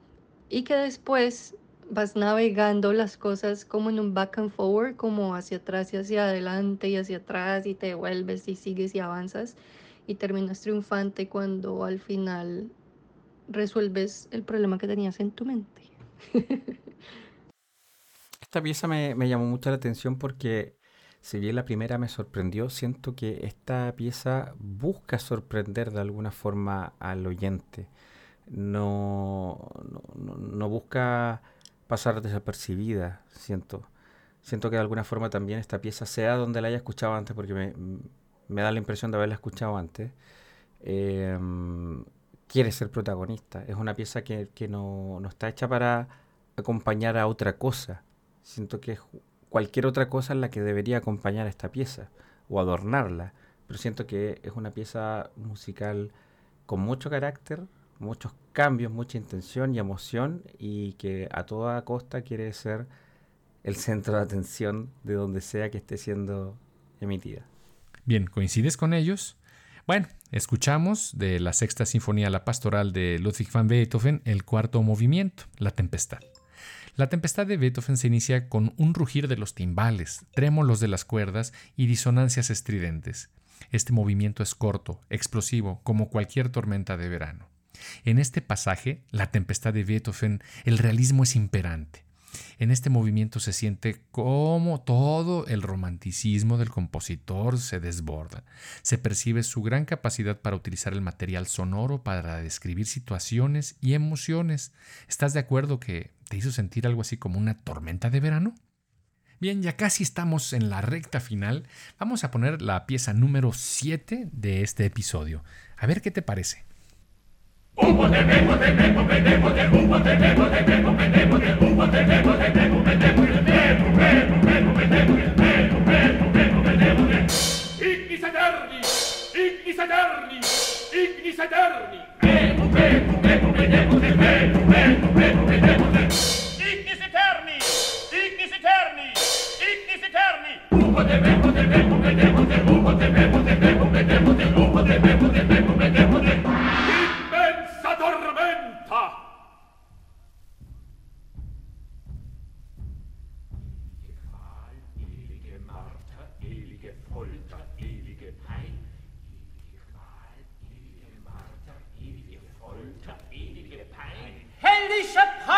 [SPEAKER 3] y que después vas navegando las cosas como en un back and forward, como hacia atrás y hacia adelante y hacia atrás y te vuelves y sigues y avanzas y terminas triunfante cuando al final resuelves el problema que tenías en tu mente. *laughs*
[SPEAKER 4] Esta pieza me, llamó mucho la atención porque si bien la primera me sorprendió, siento que esta pieza busca sorprender de alguna forma al oyente. No, no, busca pasar desapercibida, siento. Siento que de alguna forma también esta pieza, sea donde la haya escuchado antes, porque me, da la impresión de haberla escuchado antes, em, quiere ser protagonista. Es una pieza que, que no, no, está hecha para acompañar a otra cosa. Siento que es cualquier otra cosa en la que debería acompañar esta pieza o adornarla. Pero siento que es una pieza musical con mucho carácter, muchos cambios, mucha intención y emoción y que a toda costa quiere ser el centro de atención de donde sea que esté siendo emitida.
[SPEAKER 2] Bien, ¿coincides con ellos? Bueno, escuchamos de la sexta sinfonía La Pastoral de Ludwig van Beethoven el cuarto movimiento, La Tempestad. La tempestad de Beethoven se inicia con un rugir de los timbales, trémolos de las cuerdas y disonancias estridentes. Este movimiento es corto, explosivo, como cualquier tormenta de verano. En este pasaje, la tempestad de Beethoven, el realismo es imperante. En este movimiento se siente como todo el romanticismo del compositor se desborda. Se percibe su gran capacidad para utilizar el material sonoro para describir situaciones y emociones. ¿Estás de acuerdo que te hizo sentir algo así como una tormenta de verano? Bien, ya casi estamos en la recta final. Vamos a poner la pieza número 7 de este episodio. A ver qué te parece.
[SPEAKER 8] Upo de bebo de bebo de bebo de bebo de bebo de bebo de bebo de bebo de bebo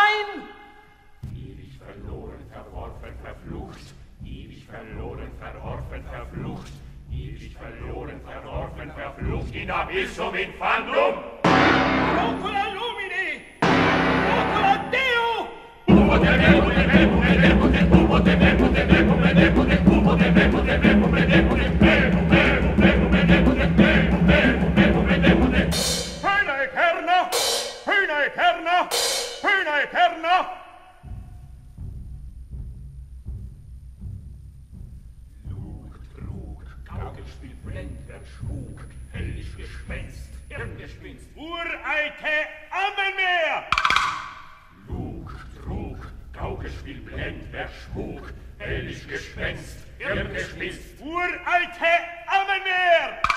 [SPEAKER 8] Nein! Ewig verloren, verworfen, verflucht. Ewig verloren, verworfen, verflucht. Ewig verloren, verworfen, verflucht. In abyssum infandum! Procula lumine! Procula Deo! Ubo te me, ubo te me, ubo te me, ubo te me, ubo te me, ubo te me, ubo te me, ubo te me, ubo te me, ubo te me, ubo te me, ubo te me, Eterna! Hühner Eterna! Pena eterna! Lug, trug, Gaukelspiel, Blendwerk, Spuk, höllisch Gespenst, Hirngespinst, Ureite Ammenmeer! Lug, Trug, Gaukelspiel, Blendwerk, Spuk, höllisch Gespenst, Hirngespinst, Ureite Ammenmeer!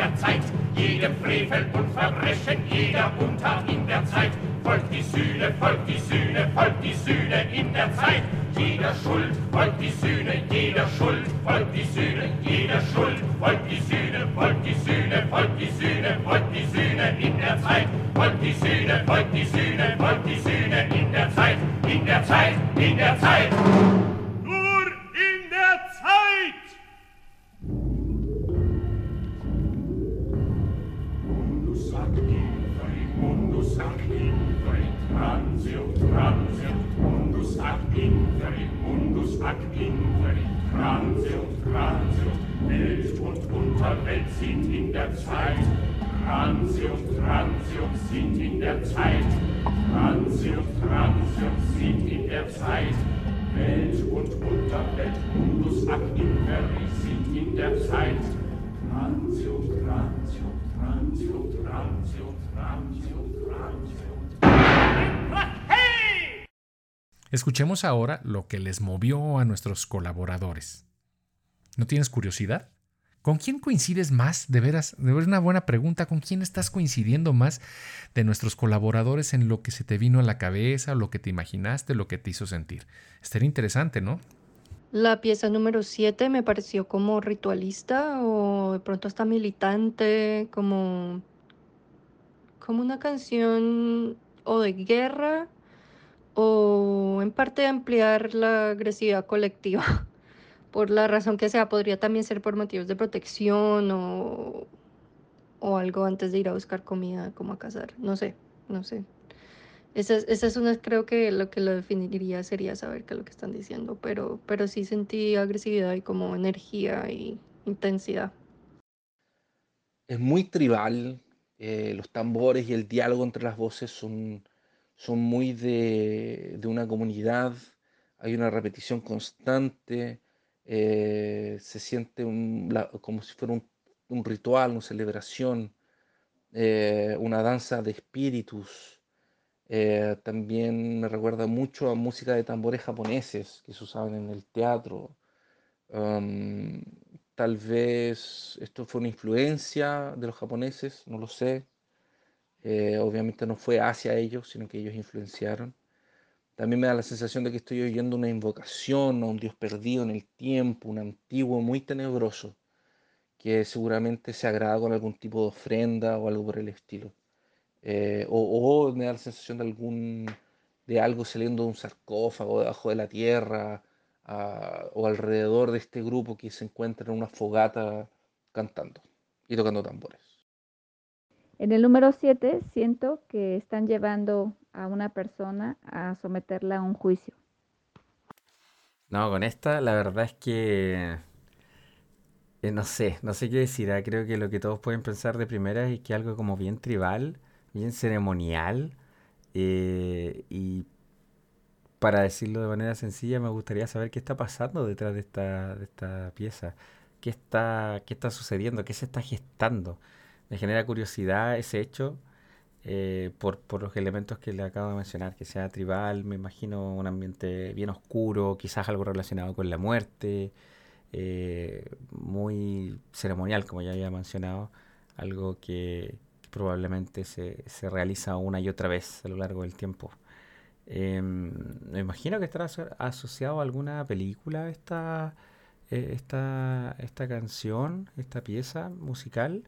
[SPEAKER 8] der Zeit. Jedem Frevel und Verbrechen, jeder Untat in der Zeit. Folgt die Sühne, folgt die Sühne, folgt die Sühne in der Zeit. Jeder Schuld, folgt die Sühne, jeder Schuld, folgt die Sühne, jeder Schuld, folgt die Sühne, folgt die Sühne, folgt die Sühne, folgt die Sühne in der Zeit. Folgt die Sühne, folgt die Sühne, folgt die Sühne in der Zeit, in der Zeit, in der Zeit. Transium, mundus ac inferi, mundus ac inferi, transium, transium, Welt und Unterwelt sind in der Zeit, transium, transium sind in der Zeit, transium, transium sind in der Zeit, Welt und Unterwelt, mundus ac inferi sind in der Zeit, transium, transium, transium, transium, transium,
[SPEAKER 2] Escuchemos ahora lo que les movió a nuestros colaboradores. ¿No tienes curiosidad? ¿Con quién coincides más? De veras, de veras una buena pregunta. ¿Con quién estás coincidiendo más de nuestros colaboradores en lo que se te vino a la cabeza, lo que te imaginaste, lo que te hizo sentir? Estaría interesante, ¿no?
[SPEAKER 3] La pieza número 7 me pareció como ritualista o de pronto hasta militante, como, como una canción o de guerra o en parte ampliar la agresividad colectiva. *laughs* Por la razón que sea, podría también ser por motivos de protección o, o algo antes de ir a buscar comida, como a cazar. No sé, no sé. Esa es, esa es una, creo que lo que lo definiría sería saber qué es lo que están diciendo, pero, pero sí sentí agresividad y como energía y intensidad.
[SPEAKER 5] Es muy tribal, eh, los tambores y el diálogo entre las voces son, son muy de, de una comunidad, hay una repetición constante, eh, se siente un- la- como si fuera un, un ritual, una celebración, eh, una danza de espíritus. Eh, también me recuerda mucho a música de tambores japoneses que se usaban en el teatro. Am, tal vez esto fue una influencia de los japoneses, no lo sé. Eh, obviamente no fue hacia ellos, sino que ellos influenciaron. También me da la sensación de que estoy oyendo una invocación a un Dios perdido en el tiempo, un antiguo muy tenebroso, que seguramente se agrada con algún tipo de ofrenda o algo por el estilo. Eh, o, me da la sensación de algún de algo saliendo de un sarcófago debajo de la tierra o alrededor de este grupo que se encuentra en una fogata cantando y tocando tambores.
[SPEAKER 6] En el número 7 siento que están llevando a una persona a someterla a un juicio.
[SPEAKER 4] No, con esta la verdad es que eh, no sé, no sé qué decir. ah, Creo que lo que todos pueden pensar de primera es que algo como bien tribal, bien ceremonial. eh, y para decirlo de manera sencilla, me gustaría saber qué está pasando detrás de esta, de esta pieza. ¿Qué está, qué está sucediendo? ¿Qué se está gestando? Me genera curiosidad ese hecho eh, por, por los elementos que le acabo de mencionar, que sea tribal, me imagino un ambiente bien oscuro, quizás algo relacionado con la muerte, eh, muy ceremonial, como ya había mencionado, algo que, probablemente se, se realiza una y otra vez a lo largo del tiempo. Em, me imagino que estará aso- asociado a alguna película esta, eh, esta, esta canción, esta pieza musical,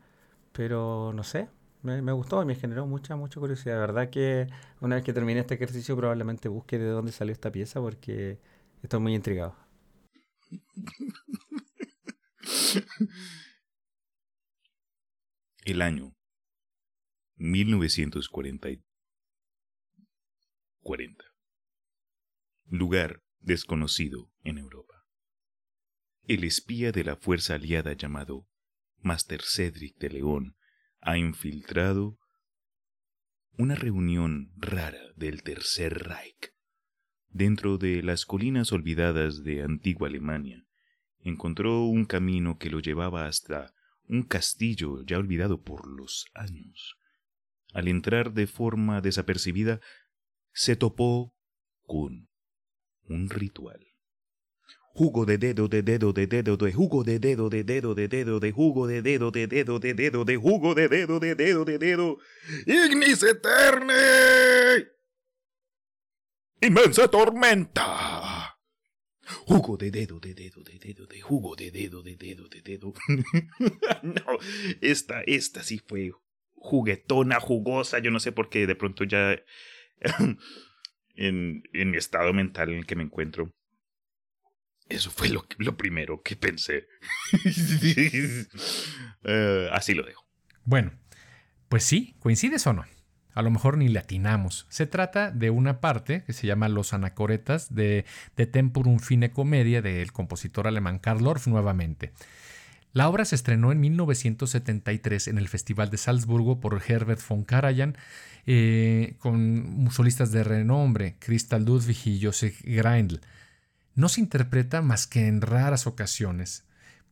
[SPEAKER 4] pero no sé, me, me gustó y me generó mucha, mucha curiosidad. De verdad que una vez que termine este ejercicio probablemente busque de dónde salió esta pieza porque estoy muy intrigado.
[SPEAKER 7] El año 1940. y- 40. Lugar desconocido en Europa. El espía de la fuerza aliada llamado Master Cedric de León ha infiltrado una reunión rara del Tercer Reich dentro de las colinas olvidadas de antigua Alemania encontró un camino que lo llevaba hasta un castillo ya olvidado por los años. Al entrar de forma desapercibida, se topó con un ritual. Jugo de dedo de dedo de dedo de jugo de dedo de dedo de dedo de jugo de dedo de dedo de dedo de jugo de dedo de dedo de dedo ignis eterne inmensa tormenta jugo de dedo de dedo de dedo de jugo de dedo de dedo de dedo no esta esta sí fue juguetona jugosa yo no sé por qué de pronto ya en, en mi estado mental en el que me encuentro eso fue lo, primero que pensé. *laughs* Eh, así lo dejo.
[SPEAKER 2] Bueno, pues sí, ¿coincides o no? A lo mejor ni latinamos. Se trata de una parte que se llama Los Anacoretas de, de Tempurum Fine Comedia del compositor alemán Karl Orff nuevamente. La obra se estrenó en 1973 en el Festival de Salzburgo por Herbert von Karajan eh, con solistas de renombre, Christal Ludwig y Josef Greindl no se interpreta más que en raras ocasiones.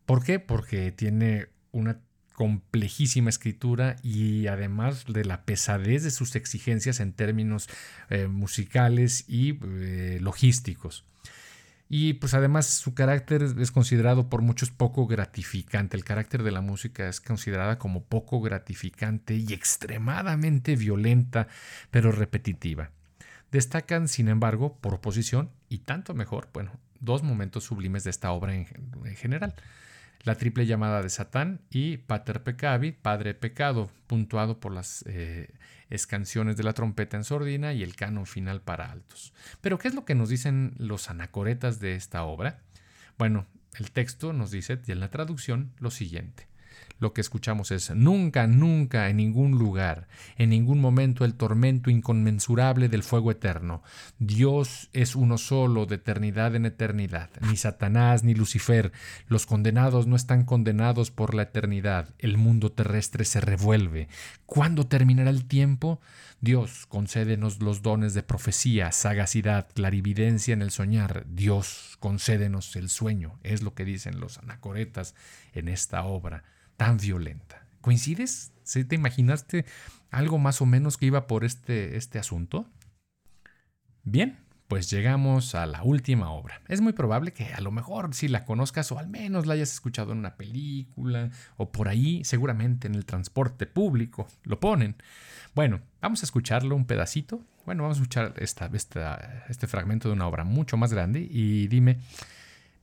[SPEAKER 2] ¿Por qué? Porque tiene una complejísima escritura y además de la pesadez de sus exigencias en términos eh, musicales y eh, logísticos. Y pues además su carácter es considerado por muchos poco gratificante. El carácter de la música es considerada como poco gratificante y extremadamente violenta, pero repetitiva. Destacan, sin embargo, por oposición, y tanto mejor, bueno, dos momentos sublimes de esta obra en, general. La triple llamada de Satán y Pater Peccavi, Padre Pecado, puntuado por las eh, escanciones de la trompeta en sordina y el canon final para altos. Pero, ¿qué es lo que nos dicen los anacoretas de esta obra? Bueno, el texto nos dice, y en la traducción, lo siguiente. Lo que escuchamos es nunca, nunca, en ningún lugar, en ningún momento el tormento inconmensurable del fuego eterno. Dios es uno solo, de eternidad en eternidad. Ni Satanás ni Lucifer. Los condenados no están condenados por la eternidad. El mundo terrestre se revuelve. ¿Cuándo terminará el tiempo? Dios, concédenos los dones de profecía, sagacidad, clarividencia en el soñar. Dios, concédenos el sueño. Es lo que dicen los anacoretas en esta obra tan violenta. ¿Coincides? ¿Sí ¿Te imaginaste algo más o menos que iba por este, este asunto? Bien, pues llegamos a la última obra. Es muy probable que a lo mejor si la conozcas o al menos la hayas escuchado en una película o por ahí, seguramente en el transporte público, lo ponen. Bueno, vamos a escucharlo un pedacito. Bueno, vamos a escuchar esta, este fragmento de una obra mucho más grande y dime,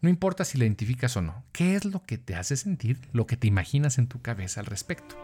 [SPEAKER 2] no importa si la identificas o no, ¿qué es lo que te hace sentir, lo que te imaginas en tu cabeza al respecto?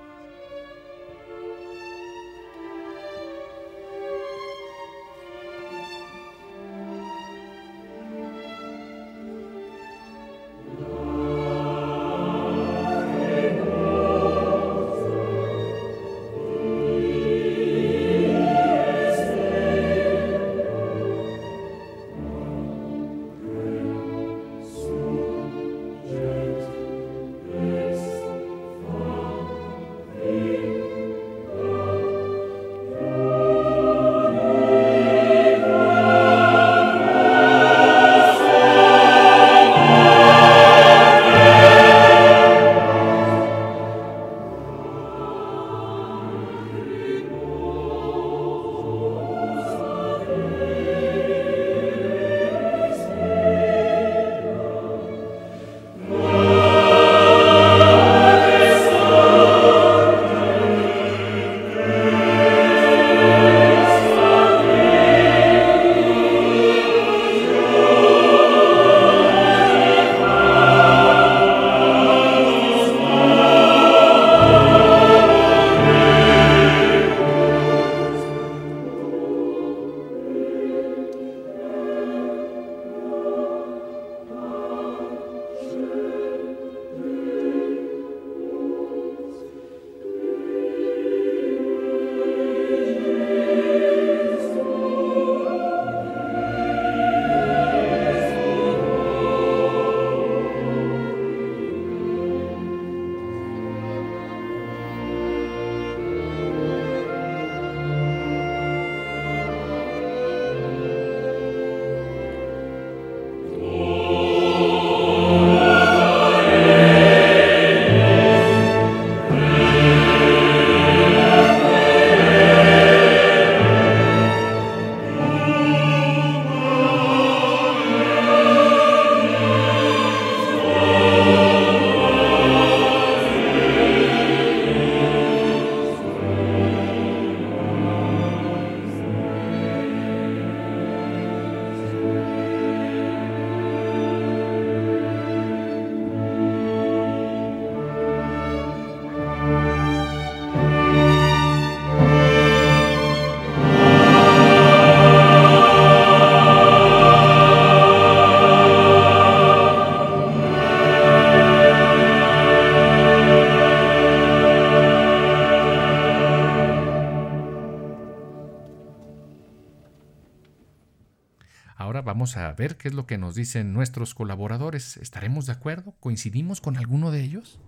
[SPEAKER 2] Qué es lo que nos dicen nuestros colaboradores. ¿Estaremos de acuerdo? ¿Coincidimos con alguno de ellos?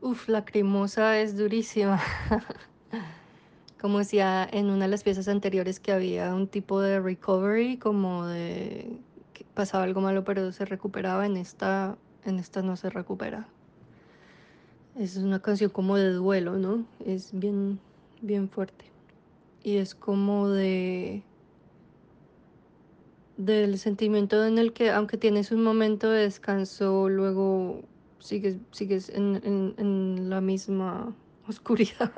[SPEAKER 3] Uf, Lacrimosa es durísima. *laughs* Como decía en una de las piezas anteriores que había un tipo de recovery, como de que pasaba algo malo pero se recuperaba, en esta, en esta no se recupera. Es una canción como de duelo, ¿no? Es bien, bien fuerte. Y es como de del sentimiento en el que aunque tienes un momento de descanso, luego sigues, sigues en, en- en la misma *laughs* oscuridad.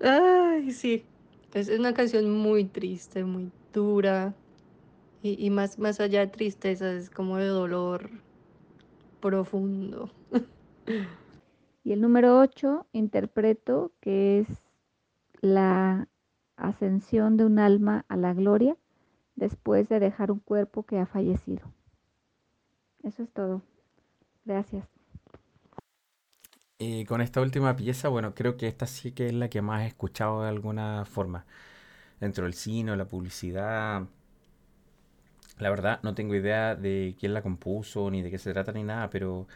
[SPEAKER 3] Ay, sí. Es una canción muy triste, muy dura. Y, y más, más allá de tristeza, es como de dolor profundo. *laughs*
[SPEAKER 6] Y el número 8, interpreto que es la ascensión de un alma a la gloria después de dejar un cuerpo que ha fallecido. Eso es todo. Gracias.
[SPEAKER 4] Y con esta última pieza, bueno, creo que esta sí que es la que más he escuchado de alguna forma. Dentro del cine, la publicidad. La verdad, no tengo idea de quién la compuso, ni de qué se trata, ni nada, pero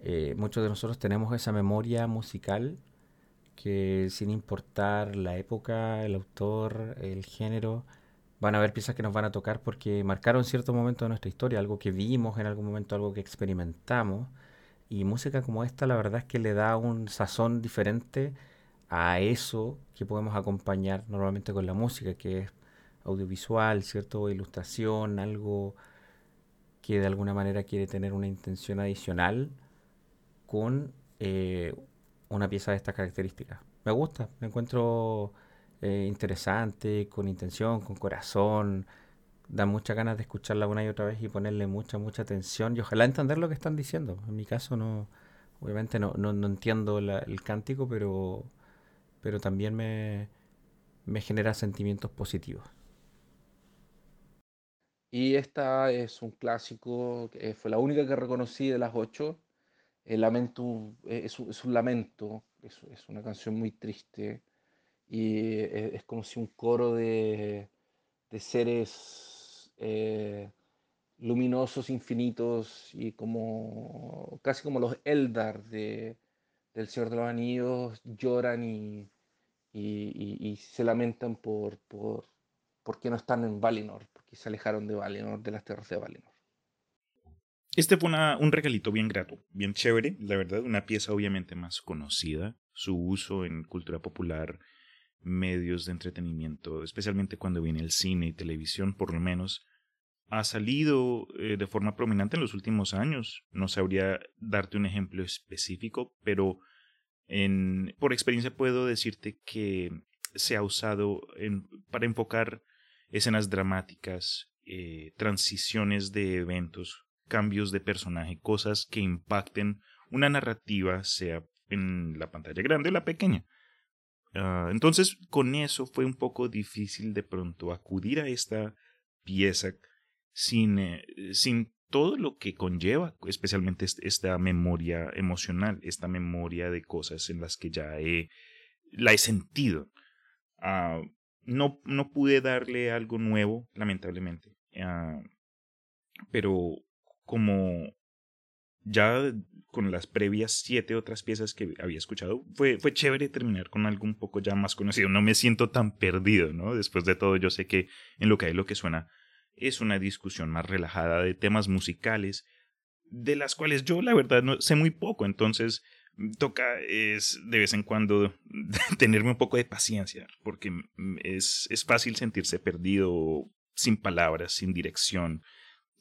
[SPEAKER 4] eh, muchos de nosotros tenemos esa memoria musical que sin importar la época, el autor, el género, van a haber piezas que nos van a tocar porque marcaron cierto momento de nuestra historia, algo que vimos en algún momento, algo que experimentamos. Y música como esta, la verdad es que le da un sazón diferente a eso que podemos acompañar normalmente con la música, que es audiovisual, ¿cierto? Ilustración, algo que de alguna manera quiere tener una intención adicional con eh, una pieza de estas características. Me gusta, me encuentro eh, interesante, con intención, con corazón. Da muchas ganas de escucharla una y otra vez y ponerle mucha, mucha atención y ojalá entender lo que están diciendo. En mi caso no, obviamente no, no, no entiendo el cántico, pero, pero también me, me genera sentimientos positivos.
[SPEAKER 5] Y esta es un clásico, fue la única que reconocí de las ocho. El lamento, eh, es un, lamento, es, una canción muy triste y eh, es como si un coro de, de seres eh, luminosos, infinitos y como casi como los Eldar de, del Señor de los Anillos lloran y- y se lamentan por, por, porque no están en Valinor, porque se alejaron de Valinor, de las tierras de Valinor.
[SPEAKER 7] Este fue una- un regalito bien grato, bien chévere, la verdad, una pieza obviamente más conocida, su uso en cultura popular, medios de entretenimiento, especialmente cuando viene el cine y televisión, por lo menos, ha salido eh, de forma prominente en los últimos años. No sabría darte un ejemplo específico, pero en, por experiencia puedo decirte que se ha usado para enfocar escenas dramáticas, eh, transiciones de eventos, cambios de personaje, cosas que impacten una narrativa, sea en la pantalla grande o la pequeña. Ah, entonces, con eso fue un poco difícil de pronto acudir a esta pieza sin, eh, sin todo lo que conlleva, especialmente est- esta memoria emocional, esta memoria de cosas en las que ya he, la he sentido. Ah, no, no pude darle algo nuevo, lamentablemente. Ah, pero como ya con las previas siete otras piezas que había escuchado, fue, fue chévere terminar con algo un poco ya más conocido. No me siento tan perdido, ¿no? Después de todo, yo sé que en lo que hay lo que suena es una discusión más relajada de temas musicales, de las cuales yo la verdad no sé muy poco, entonces mm, toca es de vez en cuando *laughs* tenerme un poco de paciencia, porque mm, es, es fácil sentirse perdido, sin palabras, sin dirección.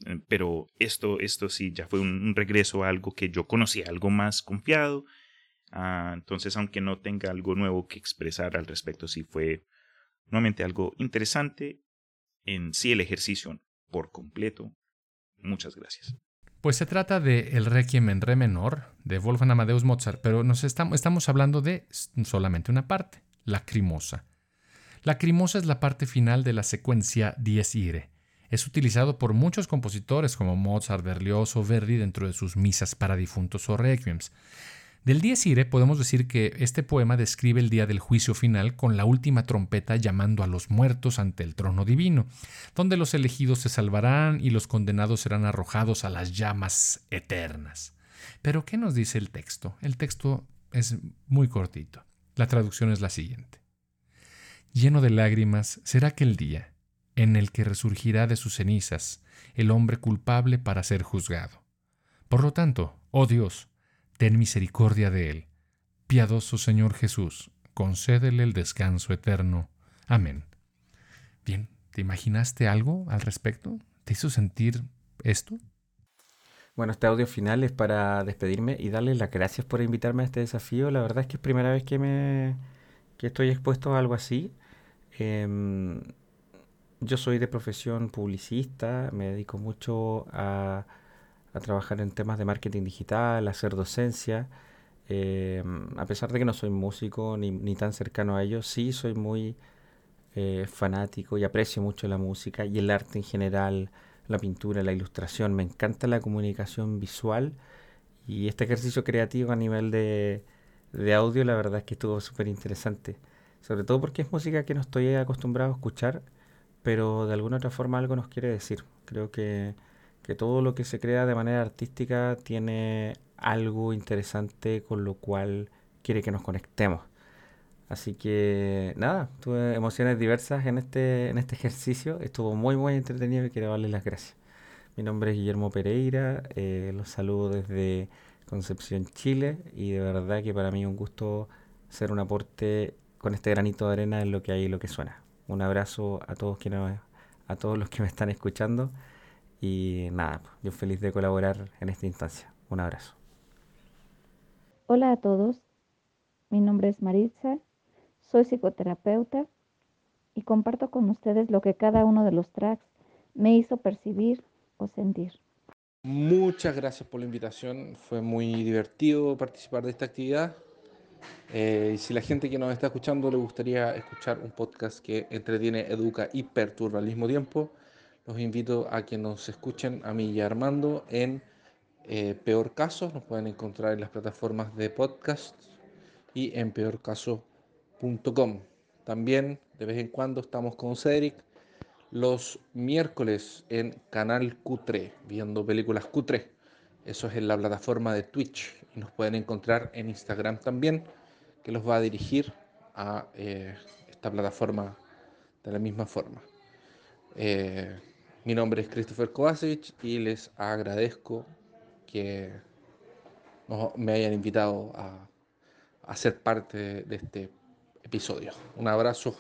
[SPEAKER 7] Eh, Pero esto, esto sí, ya fue un, regreso a algo que yo conocía, algo más confiado. Ah, entonces, aunque no tenga algo nuevo que expresar al respecto, sí fue nuevamente algo interesante en sí el ejercicio por completo. Muchas gracias.
[SPEAKER 2] Pues se trata de El Requiem en Re menor de Wolfgang Amadeus Mozart, pero nos estamos, hablando de solamente una parte, Lacrimosa. Lacrimosa es la parte final de la secuencia Dies Irae. Es utilizado por muchos compositores como Mozart, Berlioz o Verdi dentro de sus misas para difuntos o requiems. Del Dies Irae podemos decir que este poema describe el día del juicio final con la última trompeta llamando a los muertos ante el trono divino, donde los elegidos se salvarán y los condenados serán arrojados a las llamas eternas. Pero ¿qué nos dice el texto? El texto es muy cortito. La traducción es la siguiente. Lleno de lágrimas será aquel día en el que resurgirá de sus cenizas el hombre culpable para ser juzgado. Por lo tanto, oh Dios, ten misericordia de él. Piadoso Señor Jesús, concédele el descanso eterno. Amén. Bien, ¿te imaginaste algo al respecto? ¿Te hizo sentir esto?
[SPEAKER 4] Bueno, este audio final es para despedirme y darles las gracias por invitarme a este desafío. La verdad es que es primera vez que me que estoy expuesto a algo así. Em, yo soy de profesión publicista, me dedico mucho a trabajar en temas de marketing digital, a hacer docencia. Eh, a pesar de que no soy músico ni, ni, tan cercano a ello, sí soy muy eh, fanático y aprecio mucho la música y el arte en general, la pintura, la ilustración. Me encanta la comunicación visual y este ejercicio creativo a nivel de, de audio, la verdad es que estuvo súper interesante. Sobre todo porque es música que no estoy acostumbrado a escuchar, pero de alguna otra forma algo nos quiere decir. Creo que que todo lo que se crea de manera artística tiene algo interesante con lo cual quiere que nos conectemos. Así que nada, tuve emociones diversas en este, en este ejercicio. Estuvo muy, muy entretenido y quiero darles las gracias. Mi nombre es Guillermo Pereira, eh, los saludo desde Concepción, Chile, y de verdad que para mí es un gusto ser un aporte con este granito de arena en lo que hay y lo que suena. Un abrazo a todos, quienes, a todos los que me están escuchando y nada, yo feliz de colaborar en esta instancia. Un abrazo.
[SPEAKER 6] Hola a todos, mi nombre es Maritza, soy psicoterapeuta y comparto con ustedes lo que cada uno de los tracks me hizo percibir o sentir.
[SPEAKER 5] Muchas gracias por la invitación, fue muy divertido participar de esta actividad. Eh, y si la gente que nos está escuchando le gustaría escuchar un podcast que entretiene, educa y perturba al mismo tiempo, los invito a que nos escuchen a mí y a Armando en eh, Peor Caso. Nos pueden encontrar en las plataformas de podcast y en peorcaso.com. También de vez en cuando estamos con Cedric los miércoles en Canal Q3, viendo películas Q3. Eso es en la plataforma de Twitch. Y nos pueden encontrar en Instagram también, que los va a dirigir a eh, esta plataforma de la misma forma. Eh, mi nombre es Christopher Kovacevic y les agradezco que me hayan invitado a, a ser parte de este episodio. Un abrazo.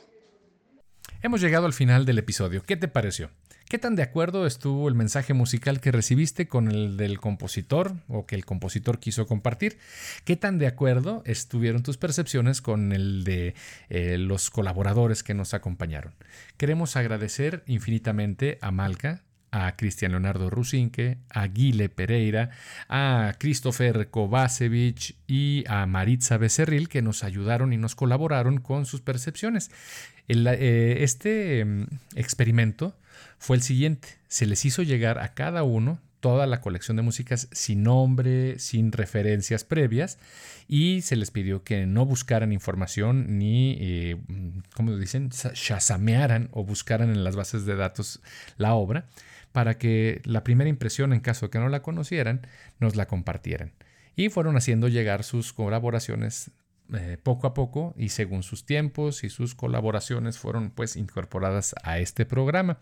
[SPEAKER 2] Hemos llegado al final del episodio. ¿Qué te pareció? ¿Qué tan de acuerdo estuvo el mensaje musical que recibiste con el del compositor o que el compositor quiso compartir? ¿Qué tan de acuerdo estuvieron tus percepciones con el de eh, los colaboradores que nos acompañaron? Queremos agradecer infinitamente a Malca, a Cristian Leonardo Rusinque, a Guile Pereira, a Christopher Kovacevic y a Maritza Becerril que nos ayudaron y nos colaboraron con sus percepciones. Eh, este mm, experimento fue el siguiente. Se les hizo llegar a cada uno toda la colección de músicas sin nombre, sin referencias previas, y se les pidió que no buscaran información ni, eh, ¿cómo dicen?, shazamearan o buscaran en las bases de datos la obra, para que la primera impresión, en caso de que no la conocieran, nos la compartieran. Y fueron haciendo llegar sus colaboraciones eh, poco a poco y según sus tiempos y sus colaboraciones fueron pues incorporadas a este programa.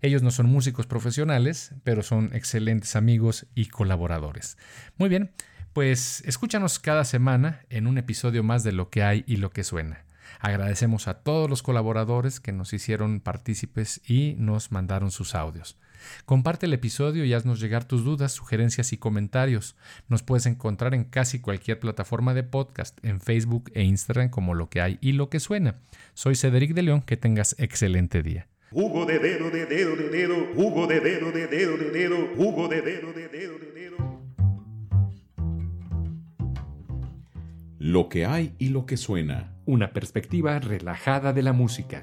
[SPEAKER 2] Ellos no son músicos profesionales, pero son excelentes amigos y colaboradores. Muy bien, pues escúchanos cada semana en un episodio más de Lo que hay y lo que suena. Agradecemos a todos los colaboradores que nos hicieron partícipes y nos mandaron sus audios. Comparte el episodio y haznos llegar tus dudas, sugerencias y comentarios. Nos puedes encontrar en casi cualquier plataforma de podcast, en Facebook e Instagram como lo que hay y lo que suena. Soy Cedric de León, que tengas excelente día.
[SPEAKER 8] Hugo de dedo de dedo de dedo, Hugo de dedo de dedo de dedo, Hugo de dedo de dedo de dedo.
[SPEAKER 1] Lo que hay y lo que suena.
[SPEAKER 2] Una perspectiva relajada de la música.